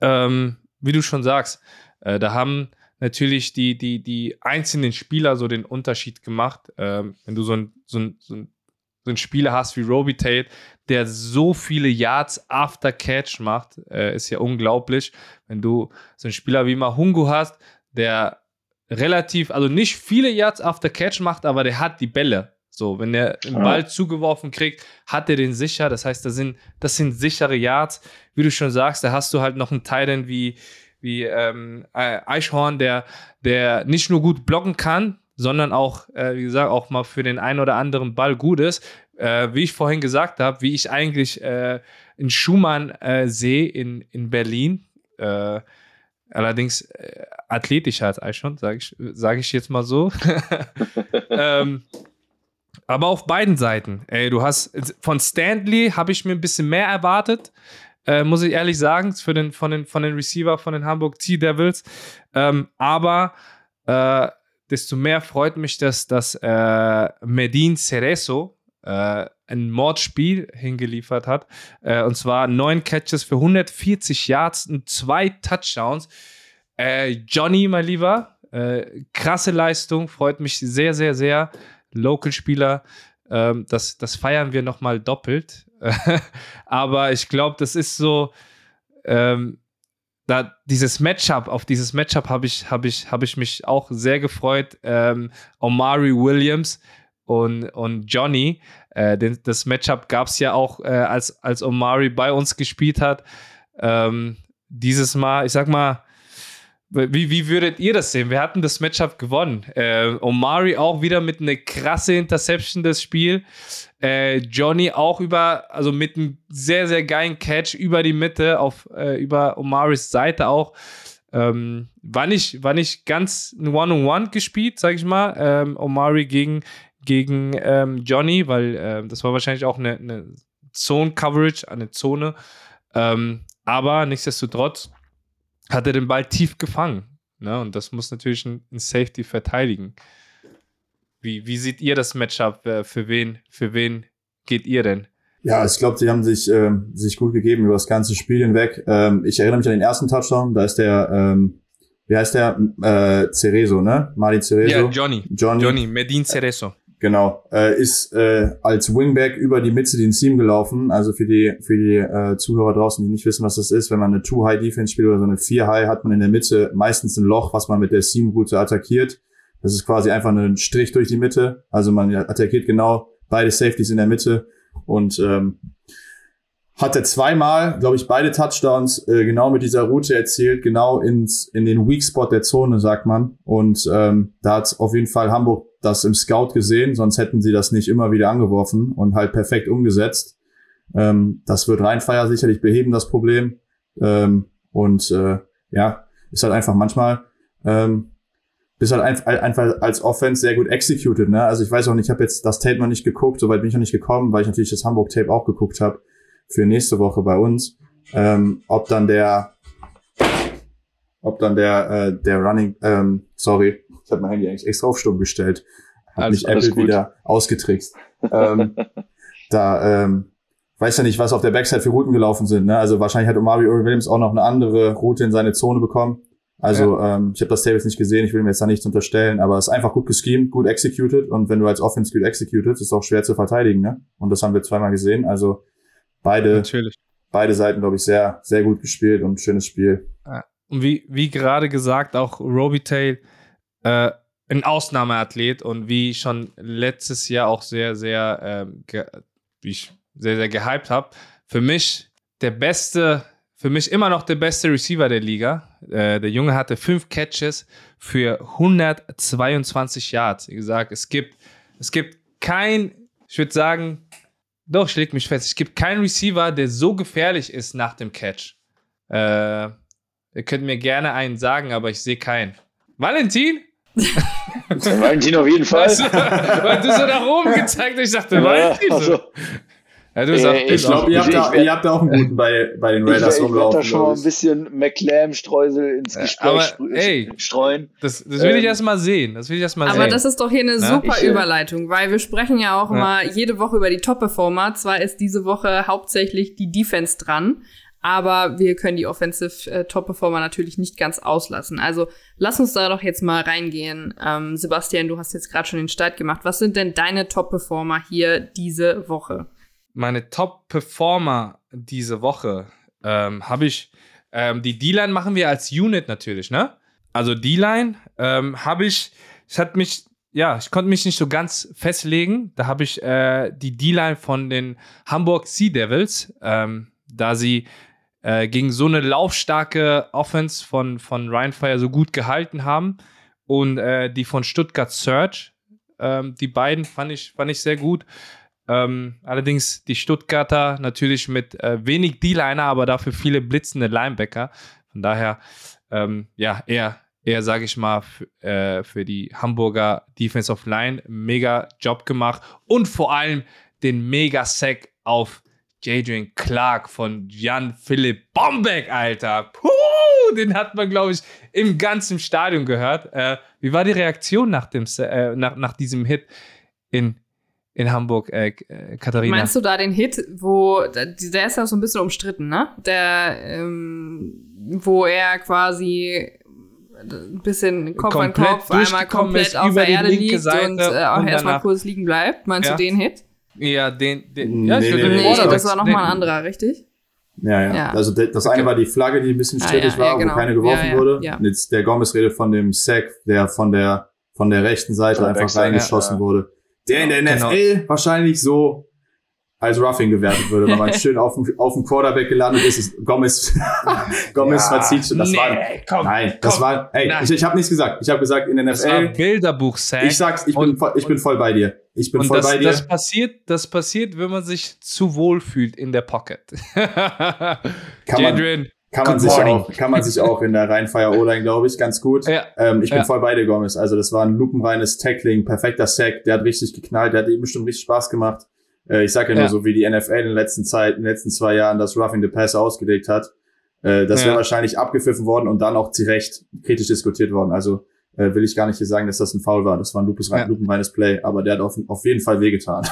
Ähm, wie du schon sagst, äh, da haben natürlich die, die, die einzelnen Spieler so den Unterschied gemacht. Ähm, wenn du so ein, so ein, so ein so einen Spieler hast wie Roby Tate, der so viele Yards after Catch macht, äh, ist ja unglaublich. Wenn du so einen Spieler wie Mahungu hast, der relativ, also nicht viele Yards after Catch macht, aber der hat die Bälle. So, wenn er den Ball zugeworfen kriegt, hat er den sicher. Das heißt, das sind, das sind sichere Yards. Wie du schon sagst, da hast du halt noch einen Titan wie, wie ähm, Eichhorn, der, der nicht nur gut blocken kann, sondern auch, äh, wie gesagt, auch mal für den einen oder anderen Ball gut ist. Äh, wie ich vorhin gesagt habe, wie ich eigentlich äh, in Schumann äh, sehe in, in Berlin. Äh, allerdings äh, athletischer als Eichhorn, sage ich, sag ich jetzt mal so. (laughs) ähm, aber auf beiden Seiten. Ey, du hast von Stanley habe ich mir ein bisschen mehr erwartet. Äh, muss ich ehrlich sagen, für den, von, den, von den Receiver von den Hamburg Sea Devils. Ähm, aber äh, desto mehr freut mich das, dass äh, Medin Cerezo äh, ein Mordspiel hingeliefert hat. Äh, und zwar neun Catches für 140 Yards und zwei Touchdowns. Äh, Johnny, mein Lieber, krasse Leistung, freut mich sehr, sehr, sehr. Local-Spieler, ähm, das, das feiern wir nochmal doppelt. (laughs) Aber ich glaube, das ist so. Ähm, da dieses Matchup, auf dieses Matchup habe ich, hab ich, hab ich mich auch sehr gefreut. Ähm, Omari Williams und, und Johnny. Äh, den, das Matchup gab es ja auch, äh, als, als Omari bei uns gespielt hat. Ähm, dieses Mal, ich sag mal, wie, wie würdet ihr das sehen? Wir hatten das Matchup gewonnen. Äh, Omari auch wieder mit einer krasse Interception das Spiel. Äh, Johnny auch über, also mit einem sehr, sehr geilen Catch über die Mitte, auf, äh, über Omaris Seite auch. Ähm, war, nicht, war nicht ganz ein One-on-One gespielt, sag ich mal. Ähm, Omari gegen, gegen ähm, Johnny, weil äh, das war wahrscheinlich auch eine, eine Zone-Coverage, eine Zone. Ähm, aber nichtsdestotrotz hat er den Ball tief gefangen. Ne? Und das muss natürlich ein, ein Safety verteidigen. Wie, wie seht ihr das Matchup? Äh, für wen, für wen geht ihr denn? Ja, ich glaube, die haben sich, äh, sich gut gegeben über das ganze Spiel hinweg. Ähm, ich erinnere mich an den ersten Touchdown, da ist der, ähm, wie heißt der? Äh, Cerezo, ne? Martin Cerezo. Ja, Johnny. Johnny, Johnny Medin Cerezo. Genau, äh, ist äh, als Wingback über die Mitte den Seam gelaufen. Also für die für die äh, Zuhörer draußen, die nicht wissen, was das ist, wenn man eine Two High Defense spielt oder so eine Vier High, hat man in der Mitte meistens ein Loch, was man mit der Seam Route attackiert. Das ist quasi einfach ein Strich durch die Mitte. Also man attackiert genau beide Safeties in der Mitte und ähm, hatte zweimal, glaube ich, beide Touchdowns äh, genau mit dieser Route erzielt, genau ins in den Weak Spot der Zone, sagt man. Und ähm, da hat auf jeden Fall Hamburg das im Scout gesehen, sonst hätten sie das nicht immer wieder angeworfen und halt perfekt umgesetzt. Ähm, das wird Rheinfeier sicherlich beheben, das Problem. Ähm, und äh, ja, ist halt einfach manchmal ähm, bist halt einfach als Offense sehr gut executed. Ne? Also ich weiß auch nicht, ich habe jetzt das Tape noch nicht geguckt, soweit bin ich noch nicht gekommen, weil ich natürlich das Hamburg Tape auch geguckt habe für nächste Woche bei uns. Ähm, ob dann der, ob dann der, äh, der Running, ähm, sorry, ich habe mein Handy eigentlich extra auf Stumm gestellt, hat mich Apple gut. wieder ausgetrickst. ähm, (laughs) da ähm, weiß ja nicht, was auf der Backside für Routen gelaufen sind. Ne? Also wahrscheinlich hat Omari Williams auch noch eine andere Route in seine Zone bekommen. Also ja. ähm, ich habe das Tape jetzt nicht gesehen, ich will mir jetzt da nichts unterstellen, aber es ist einfach gut geschemt, gut executed und wenn du als Offense gut executed, ist es auch schwer zu verteidigen, ne? Und das haben wir zweimal gesehen. Also beide, Natürlich. beide Seiten, glaube ich, sehr, sehr gut gespielt und schönes Spiel. Und wie, wie gerade gesagt, auch Robitaille äh, ein Ausnahmeathlet und wie schon letztes Jahr auch sehr, sehr, ähm, wie ich sehr, sehr gehypt habe. Für mich der beste für mich immer noch der beste Receiver der Liga. Äh, der Junge hatte fünf Catches für 122 Yards. Wie gesagt, es gibt, es gibt kein, ich würde sagen, doch, ich leg mich fest, es gibt keinen Receiver, der so gefährlich ist nach dem Catch. Äh, ihr könnt mir gerne einen sagen, aber ich sehe keinen. Valentin? (laughs) Valentin auf jeden (laughs) Fall. Weißt du, weil du so nach oben gezeigt hast, ich dachte, ja, Valentin. Also. Ja, du sagst, äh, ich glaube, ihr, habt da, ihr habt da auch einen guten bei, bei den Raiders ich, rumlaufen. Ich da schon mal ein bisschen McLam-Streusel ins Gespräch aber, ey, streuen. Das, das will ähm, ich erst mal sehen. Das will ich erst mal aber sehen. das ist doch hier eine super ich, äh, Überleitung, weil wir sprechen ja auch ja. immer jede Woche über die Top-Performer. Zwar ist diese Woche hauptsächlich die Defense dran, Aber wir können die Offensive äh, Top-Performer natürlich nicht ganz auslassen. Also lass uns da doch jetzt mal reingehen. Ähm, Sebastian, du hast jetzt gerade schon den Start gemacht. Was sind denn deine Top-Performer hier diese Woche? Meine Top-Performer diese Woche ähm, habe ich. Ähm, die D-Line machen wir als Unit natürlich, ne? Also D-Line ähm, habe ich. Es hat mich ja, ich konnte mich nicht so ganz festlegen. Da habe ich äh, die D-Line von den Hamburg Sea Devils, ähm, da sie äh, gegen so eine laufstarke Offense von, von Ryan Fire so gut gehalten haben. Und äh, die von Stuttgart Search, ähm, die beiden fand ich, fand ich sehr gut. Ähm, allerdings die Stuttgarter natürlich mit äh, wenig D-Liner, aber dafür viele blitzende Linebacker. Von daher, ähm, ja, eher eher, sage ich mal, äh, für die Hamburger Defensive Line mega Job gemacht und vor allem den Mega-Sack auf Jadrian Clark von Jan Philipp Bombeck, Alter. Puh, den hat man, glaube ich, im ganzen Stadion gehört. Äh, wie war die Reaktion nach, dem, äh, nach, nach diesem Hit in, in Hamburg, äh, äh, Katharina? Meinst du da den Hit, wo, der ist ja so ein bisschen umstritten, ne? Der, ähm, wo er quasi ein bisschen Kopf komplett an Kopf, einmal komplett auf der Erde liegt Seite und äh, auch erstmal kurz liegen bleibt. Meinst ja. du den Hit? Ja, den, den ja, nee, nee, nee, das war nochmal ein anderer, richtig? Ja, ja, ja. Also das eine war die Flagge, die ein bisschen strittig ah, ja, war, ja, genau. wo keine geworfen wurde. Ja. Und jetzt der Gomez redet von dem Sack, der von der von der rechten Seite einfach reingeschossen wurde. Der in der NFL genau. wahrscheinlich so als Roughing gewertet würde, weil man (laughs) schön auf dem, auf dem Quarterback gelandet ist. ist Gomez, (laughs) Gomez ja, verzieht. Das nee, war, komm, nein, komm, das war, ey, nein. ich, ich habe nichts gesagt. Ich habe gesagt, in der NFL. Bilderbuch -Sack. Ich sag's, ich bin, voll, ich bin voll bei dir. Ich bin voll das, bei dir. Das passiert, das passiert, wenn man sich zu wohl fühlt in der Pocket. (laughs) kann man, kann man, sich auch, kann man sich auch in der Rheinfire O-Line, glaube ich, ganz gut. Ja. Ähm, ich bin ja. voll bei dir, Gomez. Also das war ein lupenreines Tackling, perfekter Sack. Der hat richtig geknallt. Der hat ihm bestimmt richtig Spaß gemacht. Äh, ich sage ja, ja nur so, wie die NFL in den letzten Zeit, in den letzten zwei Jahren das Roughing the Pass ausgelegt hat. Äh, das wäre wahrscheinlich abgepfiffen worden und dann auch zu Recht kritisch diskutiert worden. Also äh, will ich gar nicht hier sagen, dass das ein Foul war. Das war ein lupenreines Play, aber der hat auf, auf jeden Fall wehgetan.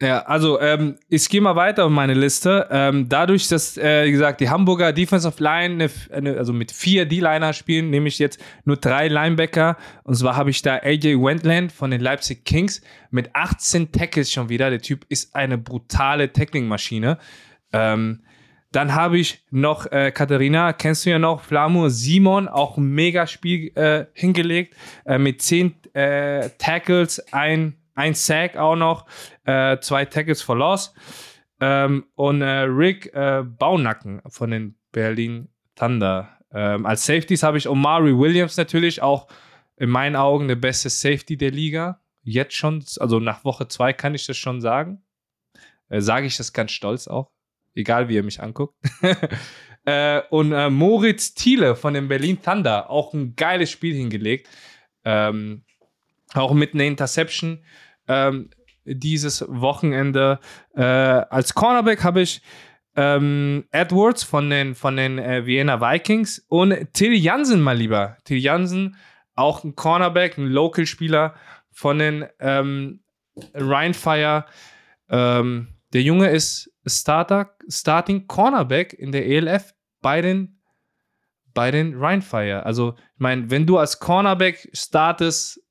Ja, also ähm, ich gehe mal weiter auf meine Liste. Ähm, dadurch, dass, äh, wie gesagt, die Hamburger Defensive Line, eine, also mit vier D-Liner spielen, nehme ich jetzt nur drei Linebacker. Und zwar habe ich da AJ Wendland von den Leipzig Kings mit 18 Tackles schon wieder. Der Typ ist eine brutale Tackling-Maschine. Ähm, dann habe ich noch äh, Katharina, kennst du ja noch, Flamur Simon, auch ein Megaspiel äh, hingelegt, äh, mit 10 äh, Tackles, ein ein Sack auch noch, äh, zwei Tackles for Loss. Ähm, und äh, Rick äh, Baunacken von den Berlin Thunder. Ähm, als Safeties habe ich Omari Williams natürlich, auch in meinen Augen der beste Safety der Liga. Jetzt schon, also nach Woche zwei kann ich das schon sagen. Äh, Sage ich das ganz stolz auch. Egal wie ihr mich anguckt. (laughs) äh, und äh, Moritz Thiele von den Berlin Thunder, auch ein geiles Spiel hingelegt. Ähm, auch mit einer Interception ähm, dieses Wochenende. Äh, als Cornerback habe ich ähm, Edwards von den, von den äh, Vienna Vikings und Till Jansen mal lieber. Till Jansen, auch ein Cornerback, ein Local-Spieler von den ähm, Ryan Fire. Ähm, der Junge ist Starter, Starting Cornerback in der ELF bei den, bei den Ryan Fire. Also, ich meine, wenn du als Cornerback startest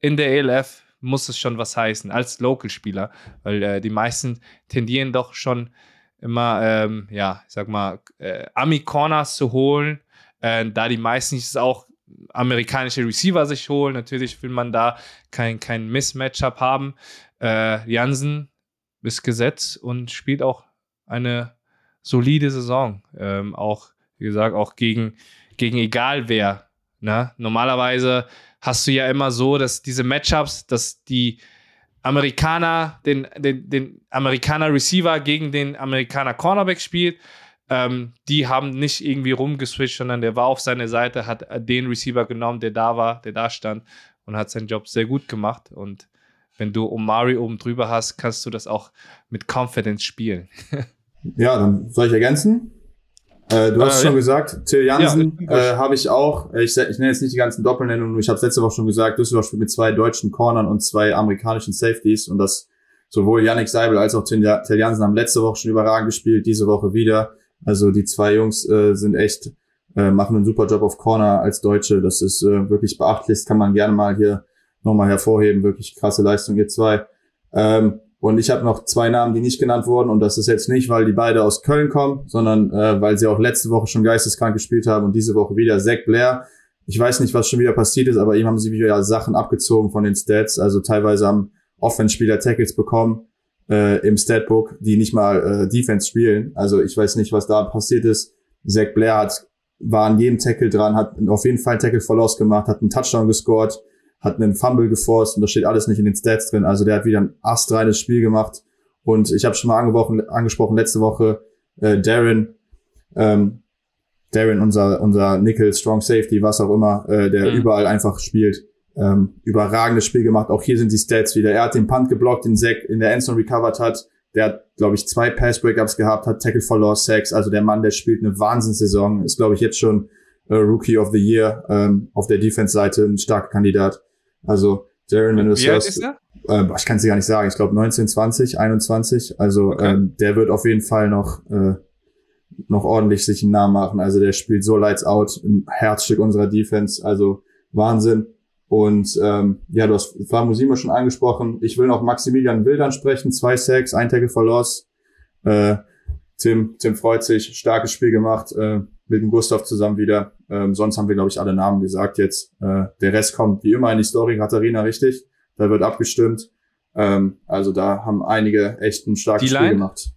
in der ELF, muss es schon was heißen, als Local-Spieler, weil äh, die meisten tendieren doch schon immer, ähm, ja, ich sag mal, äh, Ami-Corners zu holen, äh, da die meisten es auch amerikanische Receiver sich holen. Natürlich will man da kein, kein Mismatchup haben. Äh, Jansen ist gesetzt und spielt auch eine solide Saison. Ähm, auch, wie gesagt, auch gegen, gegen egal wer. Ne? Normalerweise hast du ja immer so, dass diese Matchups, dass die Amerikaner, den, den, den Amerikaner Receiver gegen den Amerikaner Cornerback spielt. Ähm, die haben nicht irgendwie rumgeswitcht, sondern der war auf seiner Seite, hat den Receiver genommen, der da war, der da stand und hat seinen Job sehr gut gemacht. Und wenn du Omari oben drüber hast, kannst du das auch mit Confidence spielen. (laughs) ja, dann soll ich ergänzen? Äh, du hast äh, schon ja. gesagt, Till Jansen ja, äh, habe ich auch. Ich, ich nenne jetzt nicht die ganzen Doppelnennungen, ich habe es letzte Woche schon gesagt, Düsseldorf spielt mit zwei deutschen Cornern und zwei amerikanischen Safeties und das sowohl Yannick Seibel als auch Till Jansen haben letzte Woche schon überragend gespielt, diese Woche wieder. Also die zwei Jungs äh, sind echt, äh, machen einen super Job auf Corner als Deutsche. Das ist äh, wirklich beachtlich. Das kann man gerne mal hier nochmal hervorheben. Wirklich krasse Leistung, ihr zwei. Ähm, und ich habe noch zwei Namen, die nicht genannt wurden. Und das ist jetzt nicht, weil die beide aus Köln kommen, sondern äh, weil sie auch letzte Woche schon geisteskrank gespielt haben und diese Woche wieder. Zach Blair. Ich weiß nicht, was schon wieder passiert ist, aber ihm haben sie wieder Sachen abgezogen von den Stats. Also teilweise haben Offense-Spieler Tackles bekommen äh, im Statbook, die nicht mal äh, Defense spielen. Also ich weiß nicht, was da passiert ist. Zach Blair hat, war an jedem Tackle dran, hat auf jeden Fall Tackle for Loss gemacht, hat einen Touchdown gescored hat einen Fumble geforst und das steht alles nicht in den Stats drin. Also der hat wieder ein astreines Spiel gemacht. Und ich habe schon mal angesprochen, angesprochen letzte Woche äh, Darren, ähm, Darren, unser, unser Nickel, Strong Safety, was auch immer, äh, der mhm. überall einfach spielt. Ähm, überragendes Spiel gemacht. Auch hier sind die Stats wieder. Er hat den Punt geblockt, den Zack in der Endzone recovered hat. Der hat, glaube ich, zwei Pass-Breakups gehabt, hat Tackle for Loss, Sacks. Also der Mann, der spielt eine Wahnsinnssaison. Ist, glaube ich, jetzt schon äh, Rookie of the Year ähm, auf der Defense-Seite ein starker Kandidat. Also Darren, wenn du das hörst, äh, ich kann es dir gar nicht sagen, ich glaube 19, 20, 21. Also okay. ähm, der wird auf jeden Fall noch, äh, noch ordentlich sich einen Namen machen. Also der spielt so lights out, ein Herzstück unserer Defense. Also Wahnsinn. Und ähm, ja, du hast Famusima schon angesprochen. Ich will noch Maximilian Wildern sprechen. Zwei Sacks, ein Tackle for Loss. Äh, Tim, Tim freut sich, starkes Spiel gemacht. Äh, mit dem Gustav zusammen wieder. Ähm, sonst haben wir, glaube ich, alle Namen gesagt jetzt. Äh, der Rest kommt wie immer in die Story, Katharina, richtig? Da wird abgestimmt. Ähm, also da haben einige echt ein starkes die Spiel Line? gemacht.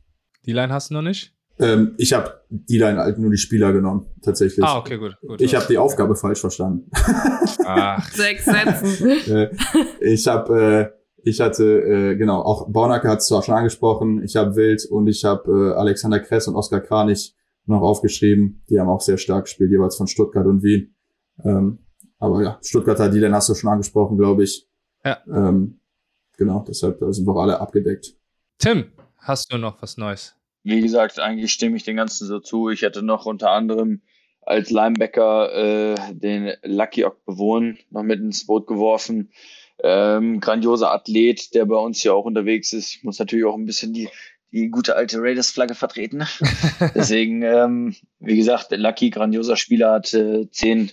Die Line hast du noch nicht? Ähm, ich habe die Line halt nur die Spieler genommen, tatsächlich. Ah, okay, gut. gut ich habe die Aufgabe falsch verstanden. Ach. Sechs Sätzen. (laughs) Äh, ich habe, äh, ich hatte, äh, genau, auch Bornacke hat es zwar schon angesprochen, ich habe Wild und ich habe äh, Alexander Kress und Oskar Kranich noch aufgeschrieben. Die haben auch sehr stark gespielt, jeweils von Stuttgart und Wien. Ähm, aber ja, Stuttgarter Dealer hast du schon angesprochen, glaube ich. Ja. Ähm, genau, deshalb sind wir alle abgedeckt. Tim, hast du noch was Neues? Wie gesagt, eigentlich stimme ich den Ganzen so zu. Ich hätte noch unter anderem als Linebacker äh, den Lucky Ock bewohnen, noch mit ins Boot geworfen. Ähm, grandioser Athlet, der bei uns hier auch unterwegs ist. Ich muss natürlich auch ein bisschen die die gute alte Raiders-Flagge vertreten. (laughs) Deswegen, ähm, wie gesagt, Lucky, grandioser Spieler, hat äh, zehn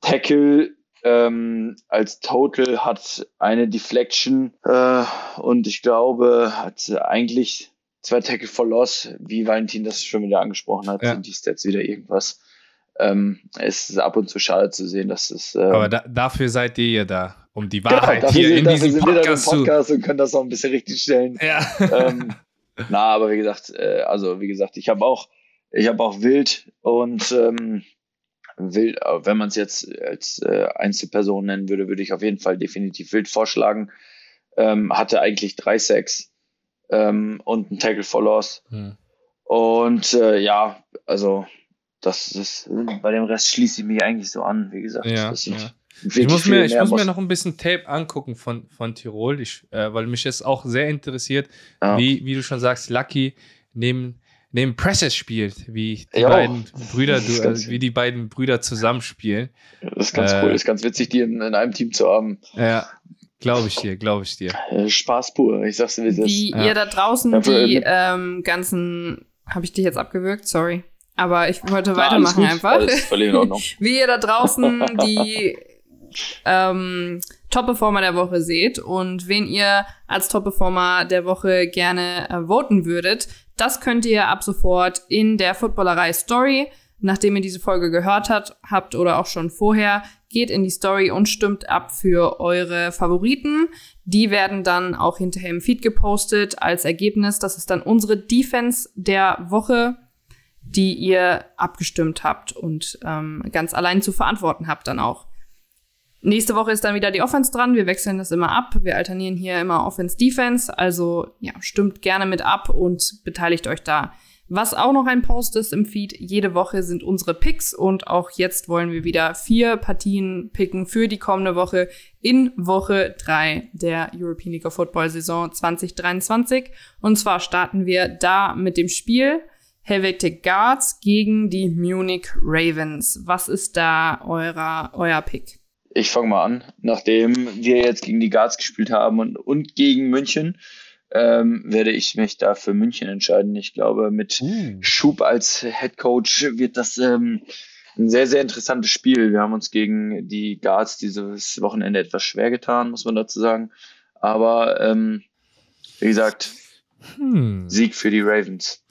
Tackle ähm, als Total, hat eine Deflection äh, und ich glaube, hat eigentlich zwei Tackle for Loss, wie Valentin das schon wieder angesprochen hat, ja. sind die Stats wieder irgendwas. Ähm, es ist ab und zu schade zu sehen, dass es. Ähm, Aber da, dafür seid ihr ja da, um die genau, Wahrheit genau, hier sind, in diesem Podcast, Podcast zu. und können das noch ein bisschen richtig stellen. Ja. Ähm, (laughs) na, aber wie gesagt, äh, also wie gesagt, ich habe auch, ich habe auch Wild und ähm, Wild, äh, wenn man es jetzt als äh, Einzelperson nennen würde, würde ich auf jeden Fall definitiv Wild vorschlagen. Ähm, hatte eigentlich drei Sacks ähm, und ein Tackle for Loss. Hm. Und äh, ja, also das ist bei dem Rest schließe ich mich eigentlich so an, wie gesagt. Ja, das sind, ja. Ich muss, mir, ich muss mir noch ein bisschen Tape angucken von, von Tirol, ich, äh, weil mich das auch sehr interessiert, ja. wie, wie du schon sagst, Lucky neben, neben Presses spielt, wie die beiden Brüder, du, also wie die beiden Brüder zusammenspielen. Das ist ganz äh, cool, das ist ganz witzig, die in, in einem Team zu haben. Ja, Glaube ich dir, glaube ich dir. Äh, Spaß pur, ich sag's dir, wie es ist. Wie ja. ihr da draußen die ähm, ganzen, habe ich dich jetzt abgewürgt, sorry. Aber ich wollte ja, weitermachen einfach. (laughs) wie ihr da draußen die ähm, Top-Performer der Woche seht und wen ihr als Top-Performer der Woche gerne äh, voten würdet. Das könnt ihr ab sofort in der Footballerei Story, nachdem ihr diese Folge gehört hat, habt oder auch schon vorher, geht in die Story und stimmt ab für eure Favoriten. Die werden dann auch hinterher im Feed gepostet als Ergebnis. Das ist dann unsere Defense der Woche, die ihr abgestimmt habt und ähm, ganz allein zu verantworten habt dann auch. Nächste Woche ist dann wieder die Offense dran. Wir wechseln das immer ab. Wir alternieren hier immer Offense-Defense. Also ja, stimmt gerne mit ab und beteiligt euch da. Was auch noch ein Post ist im Feed, jede Woche sind unsere Picks und auch jetzt wollen wir wieder vier Partien picken für die kommende Woche in Woche drei der European League of Football Saison 2023. Und zwar starten wir da mit dem Spiel Helvetic Guards gegen die Munich Ravens. Was ist da eurer, euer Pick? Ich fange mal an. Nachdem wir jetzt gegen die Guards gespielt haben und, und gegen München, ähm, werde ich mich da für München entscheiden. Ich glaube, mit uh. Schub als Head Coach wird das ähm, ein sehr, sehr interessantes Spiel. Wir haben uns gegen die Guards dieses Wochenende etwas schwer getan, muss man dazu sagen. Aber ähm, wie gesagt, hm. Sieg für die Ravens.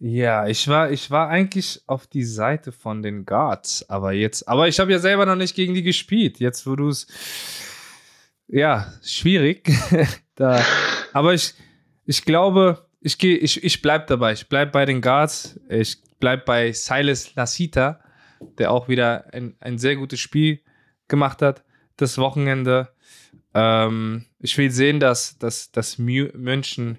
Ja, ich war, ich war eigentlich auf die Seite von den Guards, aber jetzt, aber ich habe ja selber noch nicht gegen die gespielt. Jetzt, wo du es, ja, schwierig. (laughs) da, aber ich, ich glaube, ich gehe, ich, ich bleib dabei. Ich bleib bei den Guards. Ich bleib bei Silas Lasita, der auch wieder ein, ein sehr gutes Spiel gemacht hat das Wochenende. Ähm, ich will sehen, dass, dass, dass München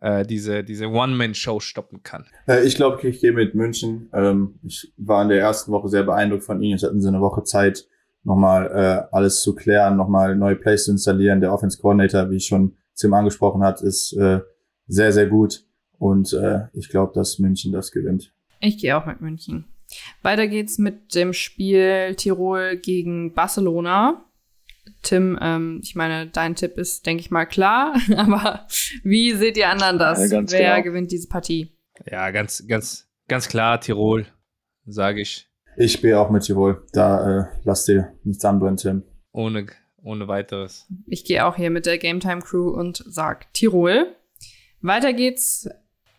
äh, diese, diese One-Man-Show stoppen kann. Äh, ich glaube, ich gehe mit München. Ähm, ich war in der ersten Woche sehr beeindruckt von ihnen. Jetzt hatten sie eine Woche Zeit, nochmal äh, alles zu klären, nochmal neue Plays zu installieren. Der Offense Coordinator, wie ich schon Tim angesprochen hat, ist äh, sehr, sehr gut. Und äh, ich glaube, dass München das gewinnt. Ich gehe auch mit München. Weiter geht's mit dem Spiel Tirol gegen Barcelona. Tim, ähm, ich meine, dein Tipp ist, denke ich mal, klar, (laughs) aber wie seht ihr anderen das? Ja, Wer genau. gewinnt diese Partie? Ja, ganz, ganz, ganz klar, Tirol, sage ich. Ich spiele auch mit Tirol. Da äh, lass dir nichts anbrennen, Tim. Ohne, ohne weiteres. Ich gehe auch hier mit der Game Time Crew und sag Tirol. Weiter geht's.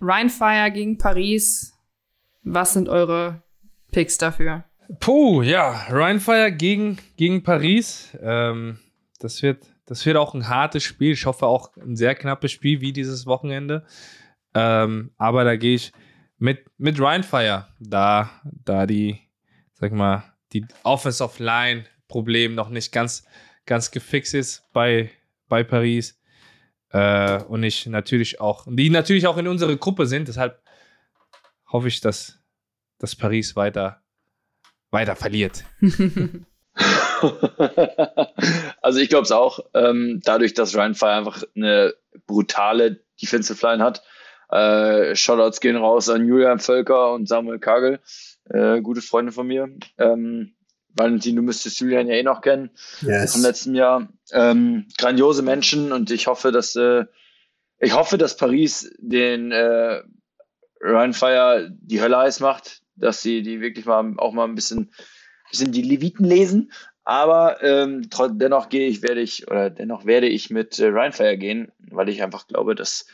Rheinfire gegen Paris. Was sind eure Picks dafür? Puh, ja, Rheinfire gegen, gegen Paris. Ähm, das, wird, das wird auch ein hartes Spiel. Ich hoffe auch ein sehr knappes Spiel wie dieses Wochenende. Ähm, aber da gehe ich mit, mit Rheinfire, da, da die, sag mal, die Offensive Line Problem noch nicht ganz, ganz gefixt ist bei, bei Paris. Äh, und ich natürlich auch, die natürlich auch in unserer Gruppe sind. Deshalb hoffe ich, dass, dass Paris weiter weiter verliert. (laughs) also ich glaube es auch. Ähm, dadurch, dass Ryan Fire einfach eine brutale Defensive Line hat. Äh, Shoutouts gehen raus an Julian Völker und Samuel Kagel, äh, gute Freunde von mir. Ähm, Valentin, du müsstest Julian ja eh noch kennen yes. vom letzten Jahr. Ähm, grandiose Menschen und ich hoffe, dass äh, ich hoffe, dass Paris den äh, Ryan Fire die Hölle heiß macht dass sie die wirklich mal auch mal ein bisschen, bisschen die Leviten lesen. Aber ähm, dennoch gehe ich, werde ich, oder dennoch werde ich mit äh, Rheinfire gehen, weil ich einfach glaube, dass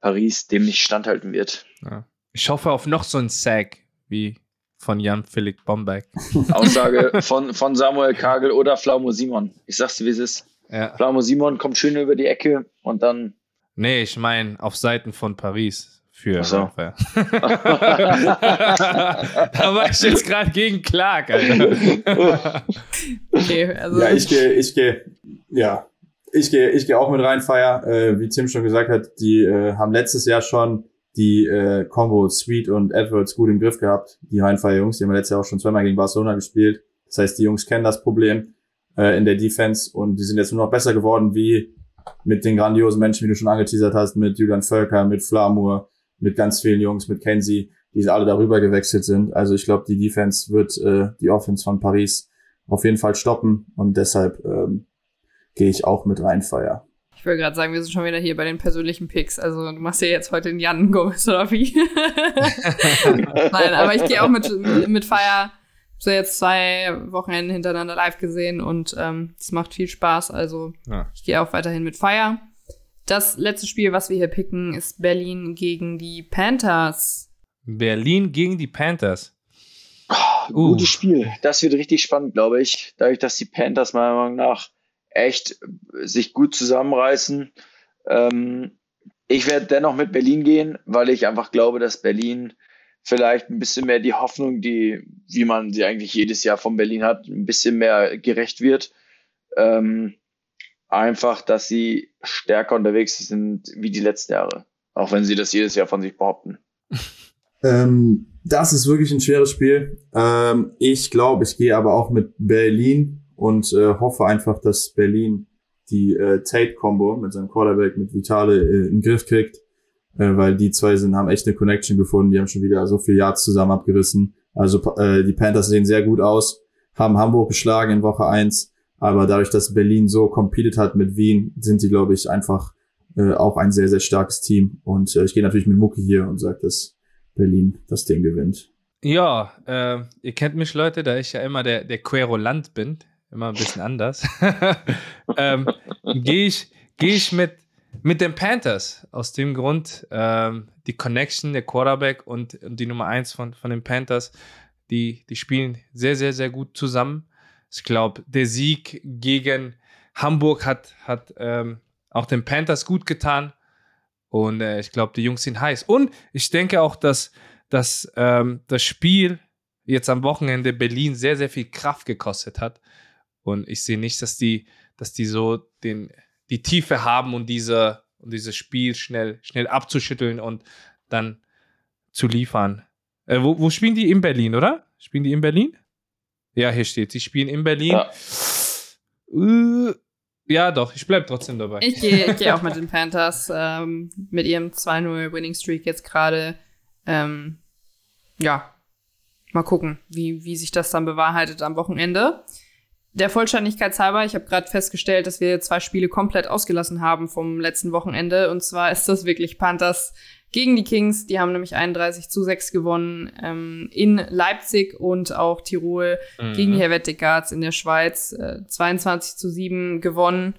Paris dem nicht standhalten wird. Ja. Ich hoffe auf noch so ein Sack wie von Jan Philipp Bombeck. (laughs) Aussage von, von Samuel Kagel oder Flaumo Simon. Ich sag's dir, wie es ist. Ja. Flaumo Simon kommt schön über die Ecke und dann. Nee, ich meine auf Seiten von Paris für so. (laughs) da war ich jetzt gerade gegen Clark, Alter. okay, also. Ja, ich gehe, ich gehe, ja. Ich gehe, ich gehe auch mit rein, Feier. Äh, wie Tim schon gesagt hat, die äh, haben letztes Jahr schon die äh, Combo Sweet und Edwards gut im Griff gehabt. Die Rheinfire-Jungs, die haben letztes Jahr auch schon zweimal gegen Barcelona gespielt. Das heißt, die Jungs kennen das Problem äh, in der Defense und die sind jetzt nur noch besser geworden, wie mit den grandiosen Menschen, wie du schon angeteasert hast, mit Julian Völker, mit Flamur, mit ganz vielen Jungs, mit Kenzie, die alle darüber gewechselt sind. Also ich glaube, die Defense wird äh, die Offense von Paris auf jeden Fall stoppen und deshalb ähm, gehe ich auch mit rein, Feier. Ich würde gerade sagen, wir sind schon wieder hier bei den persönlichen Picks. Also du machst ja jetzt heute den Jan Gomez oder wie? (laughs) Nein, aber ich gehe auch mit, mit Feier. So jetzt zwei Wochenenden hintereinander live gesehen und ähm, es macht viel Spaß. Also ja. ich gehe auch weiterhin mit Feier. Das letzte Spiel, was wir hier picken, ist Berlin gegen die Panthers. Berlin gegen die Panthers. Oh, uh. Gutes Spiel. Das wird richtig spannend, glaube ich. Dadurch, dass die Panthers meiner Meinung nach echt sich gut zusammenreißen. Ähm, ich werde dennoch mit Berlin gehen, weil ich einfach glaube, dass Berlin vielleicht ein bisschen mehr die Hoffnung, die, wie man sie eigentlich jedes Jahr von Berlin hat, ein bisschen mehr gerecht wird. Ähm, einfach, dass sie stärker unterwegs sind wie die letzten Jahre. Auch wenn sie das jedes Jahr von sich behaupten. (laughs) Ähm, das ist wirklich ein schweres Spiel. Ähm, ich glaube, ich gehe aber auch mit Berlin und äh, hoffe einfach, dass Berlin die äh, Tate-Combo mit seinem Quarterback, mit Vitale äh, in den Griff kriegt, äh, weil die zwei sind, haben echt eine Connection gefunden. Die haben schon wieder so viel Yards zusammen abgerissen. Also äh, die Panthers sehen sehr gut aus, haben Hamburg geschlagen in Woche eins aber dadurch, dass Berlin so competed hat mit Wien, sind sie, glaube ich, einfach äh, auch ein sehr, sehr starkes Team. Und äh, ich gehe natürlich mit Mucki hier und sage, dass Berlin das Ding gewinnt. Ja, äh, ihr kennt mich, Leute, da ich ja immer der, der Querulant bin, immer ein bisschen anders, (laughs) ähm, gehe ich, geh ich mit, mit den Panthers. Aus dem Grund, ähm, die Connection, der Quarterback und, und die Nummer 1 von, von den Panthers, die, die spielen sehr, sehr, sehr gut zusammen. Ich glaube, der Sieg gegen Hamburg hat, hat ähm, auch den Panthers gut getan. Und äh, ich glaube, die Jungs sind heiß. Und ich denke auch, dass, dass ähm, das Spiel jetzt am Wochenende Berlin sehr, sehr viel Kraft gekostet hat. Und ich sehe nicht, dass die, dass die so den, die Tiefe haben und diese, und dieses Spiel schnell, schnell abzuschütteln und dann zu liefern. Äh, wo, wo spielen die? In Berlin, oder? Spielen die in Berlin? Ja, hier steht, sie spielen in Berlin. Ja. Uh, ja, doch, ich bleibe trotzdem dabei. Ich gehe ich geh auch mit den Panthers, ähm, mit ihrem 2-0 Winning Streak jetzt gerade. Ähm, ja, mal gucken, wie, wie sich das dann bewahrheitet am Wochenende. Der Vollständigkeit halber, ich habe gerade festgestellt, dass wir zwei Spiele komplett ausgelassen haben vom letzten Wochenende. Und zwar ist das wirklich Panthers gegen die Kings. Die haben nämlich 31 zu 6 gewonnen ähm, in Leipzig und auch Tirol mhm. gegen die Helveticards in der Schweiz äh, 22 zu 7 gewonnen.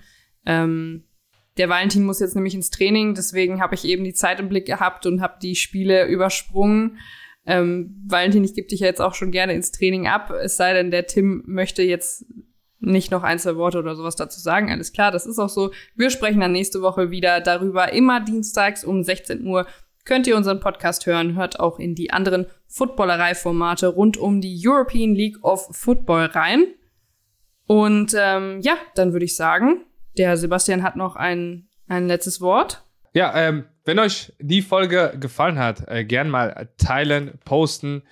Ähm, der Valentin muss jetzt nämlich ins Training, deswegen habe ich eben die Zeit im Blick gehabt und habe die Spiele übersprungen. Ähm, Valentin, ich gebe dich ja jetzt auch schon gerne ins Training ab, es sei denn, der Tim möchte jetzt nicht noch ein, zwei Worte oder sowas dazu sagen. Alles klar, das ist auch so. Wir sprechen dann nächste Woche wieder darüber. Immer dienstags um 16 Uhr könnt ihr unseren Podcast hören. Hört auch in die anderen Footballerei-Formate rund um die European League of Football rein. Und ähm, ja, dann würde ich sagen, der Sebastian hat noch ein, ein letztes Wort. Ja, ähm, wenn euch die Folge gefallen hat, äh, gern mal teilen, posten.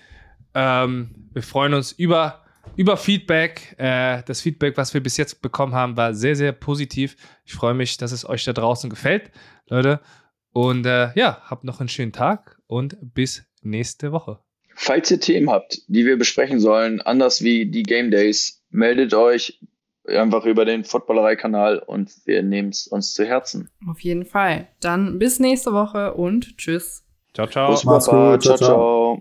Ähm, wir freuen uns über, über Feedback. Äh, das Feedback, was wir bis jetzt bekommen haben, war sehr, sehr positiv. Ich freue mich, dass es euch da draußen gefällt, Leute. Und äh, ja, habt noch einen schönen Tag und bis nächste Woche. Falls ihr Themen habt, die wir besprechen sollen, anders wie die Game Days, meldet euch einfach über den Footballerei-Kanal und wir nehmen es uns zu Herzen. Auf jeden Fall. Dann bis nächste Woche und tschüss. Ciao, ciao. Macht's gut. ciao. ciao. ciao.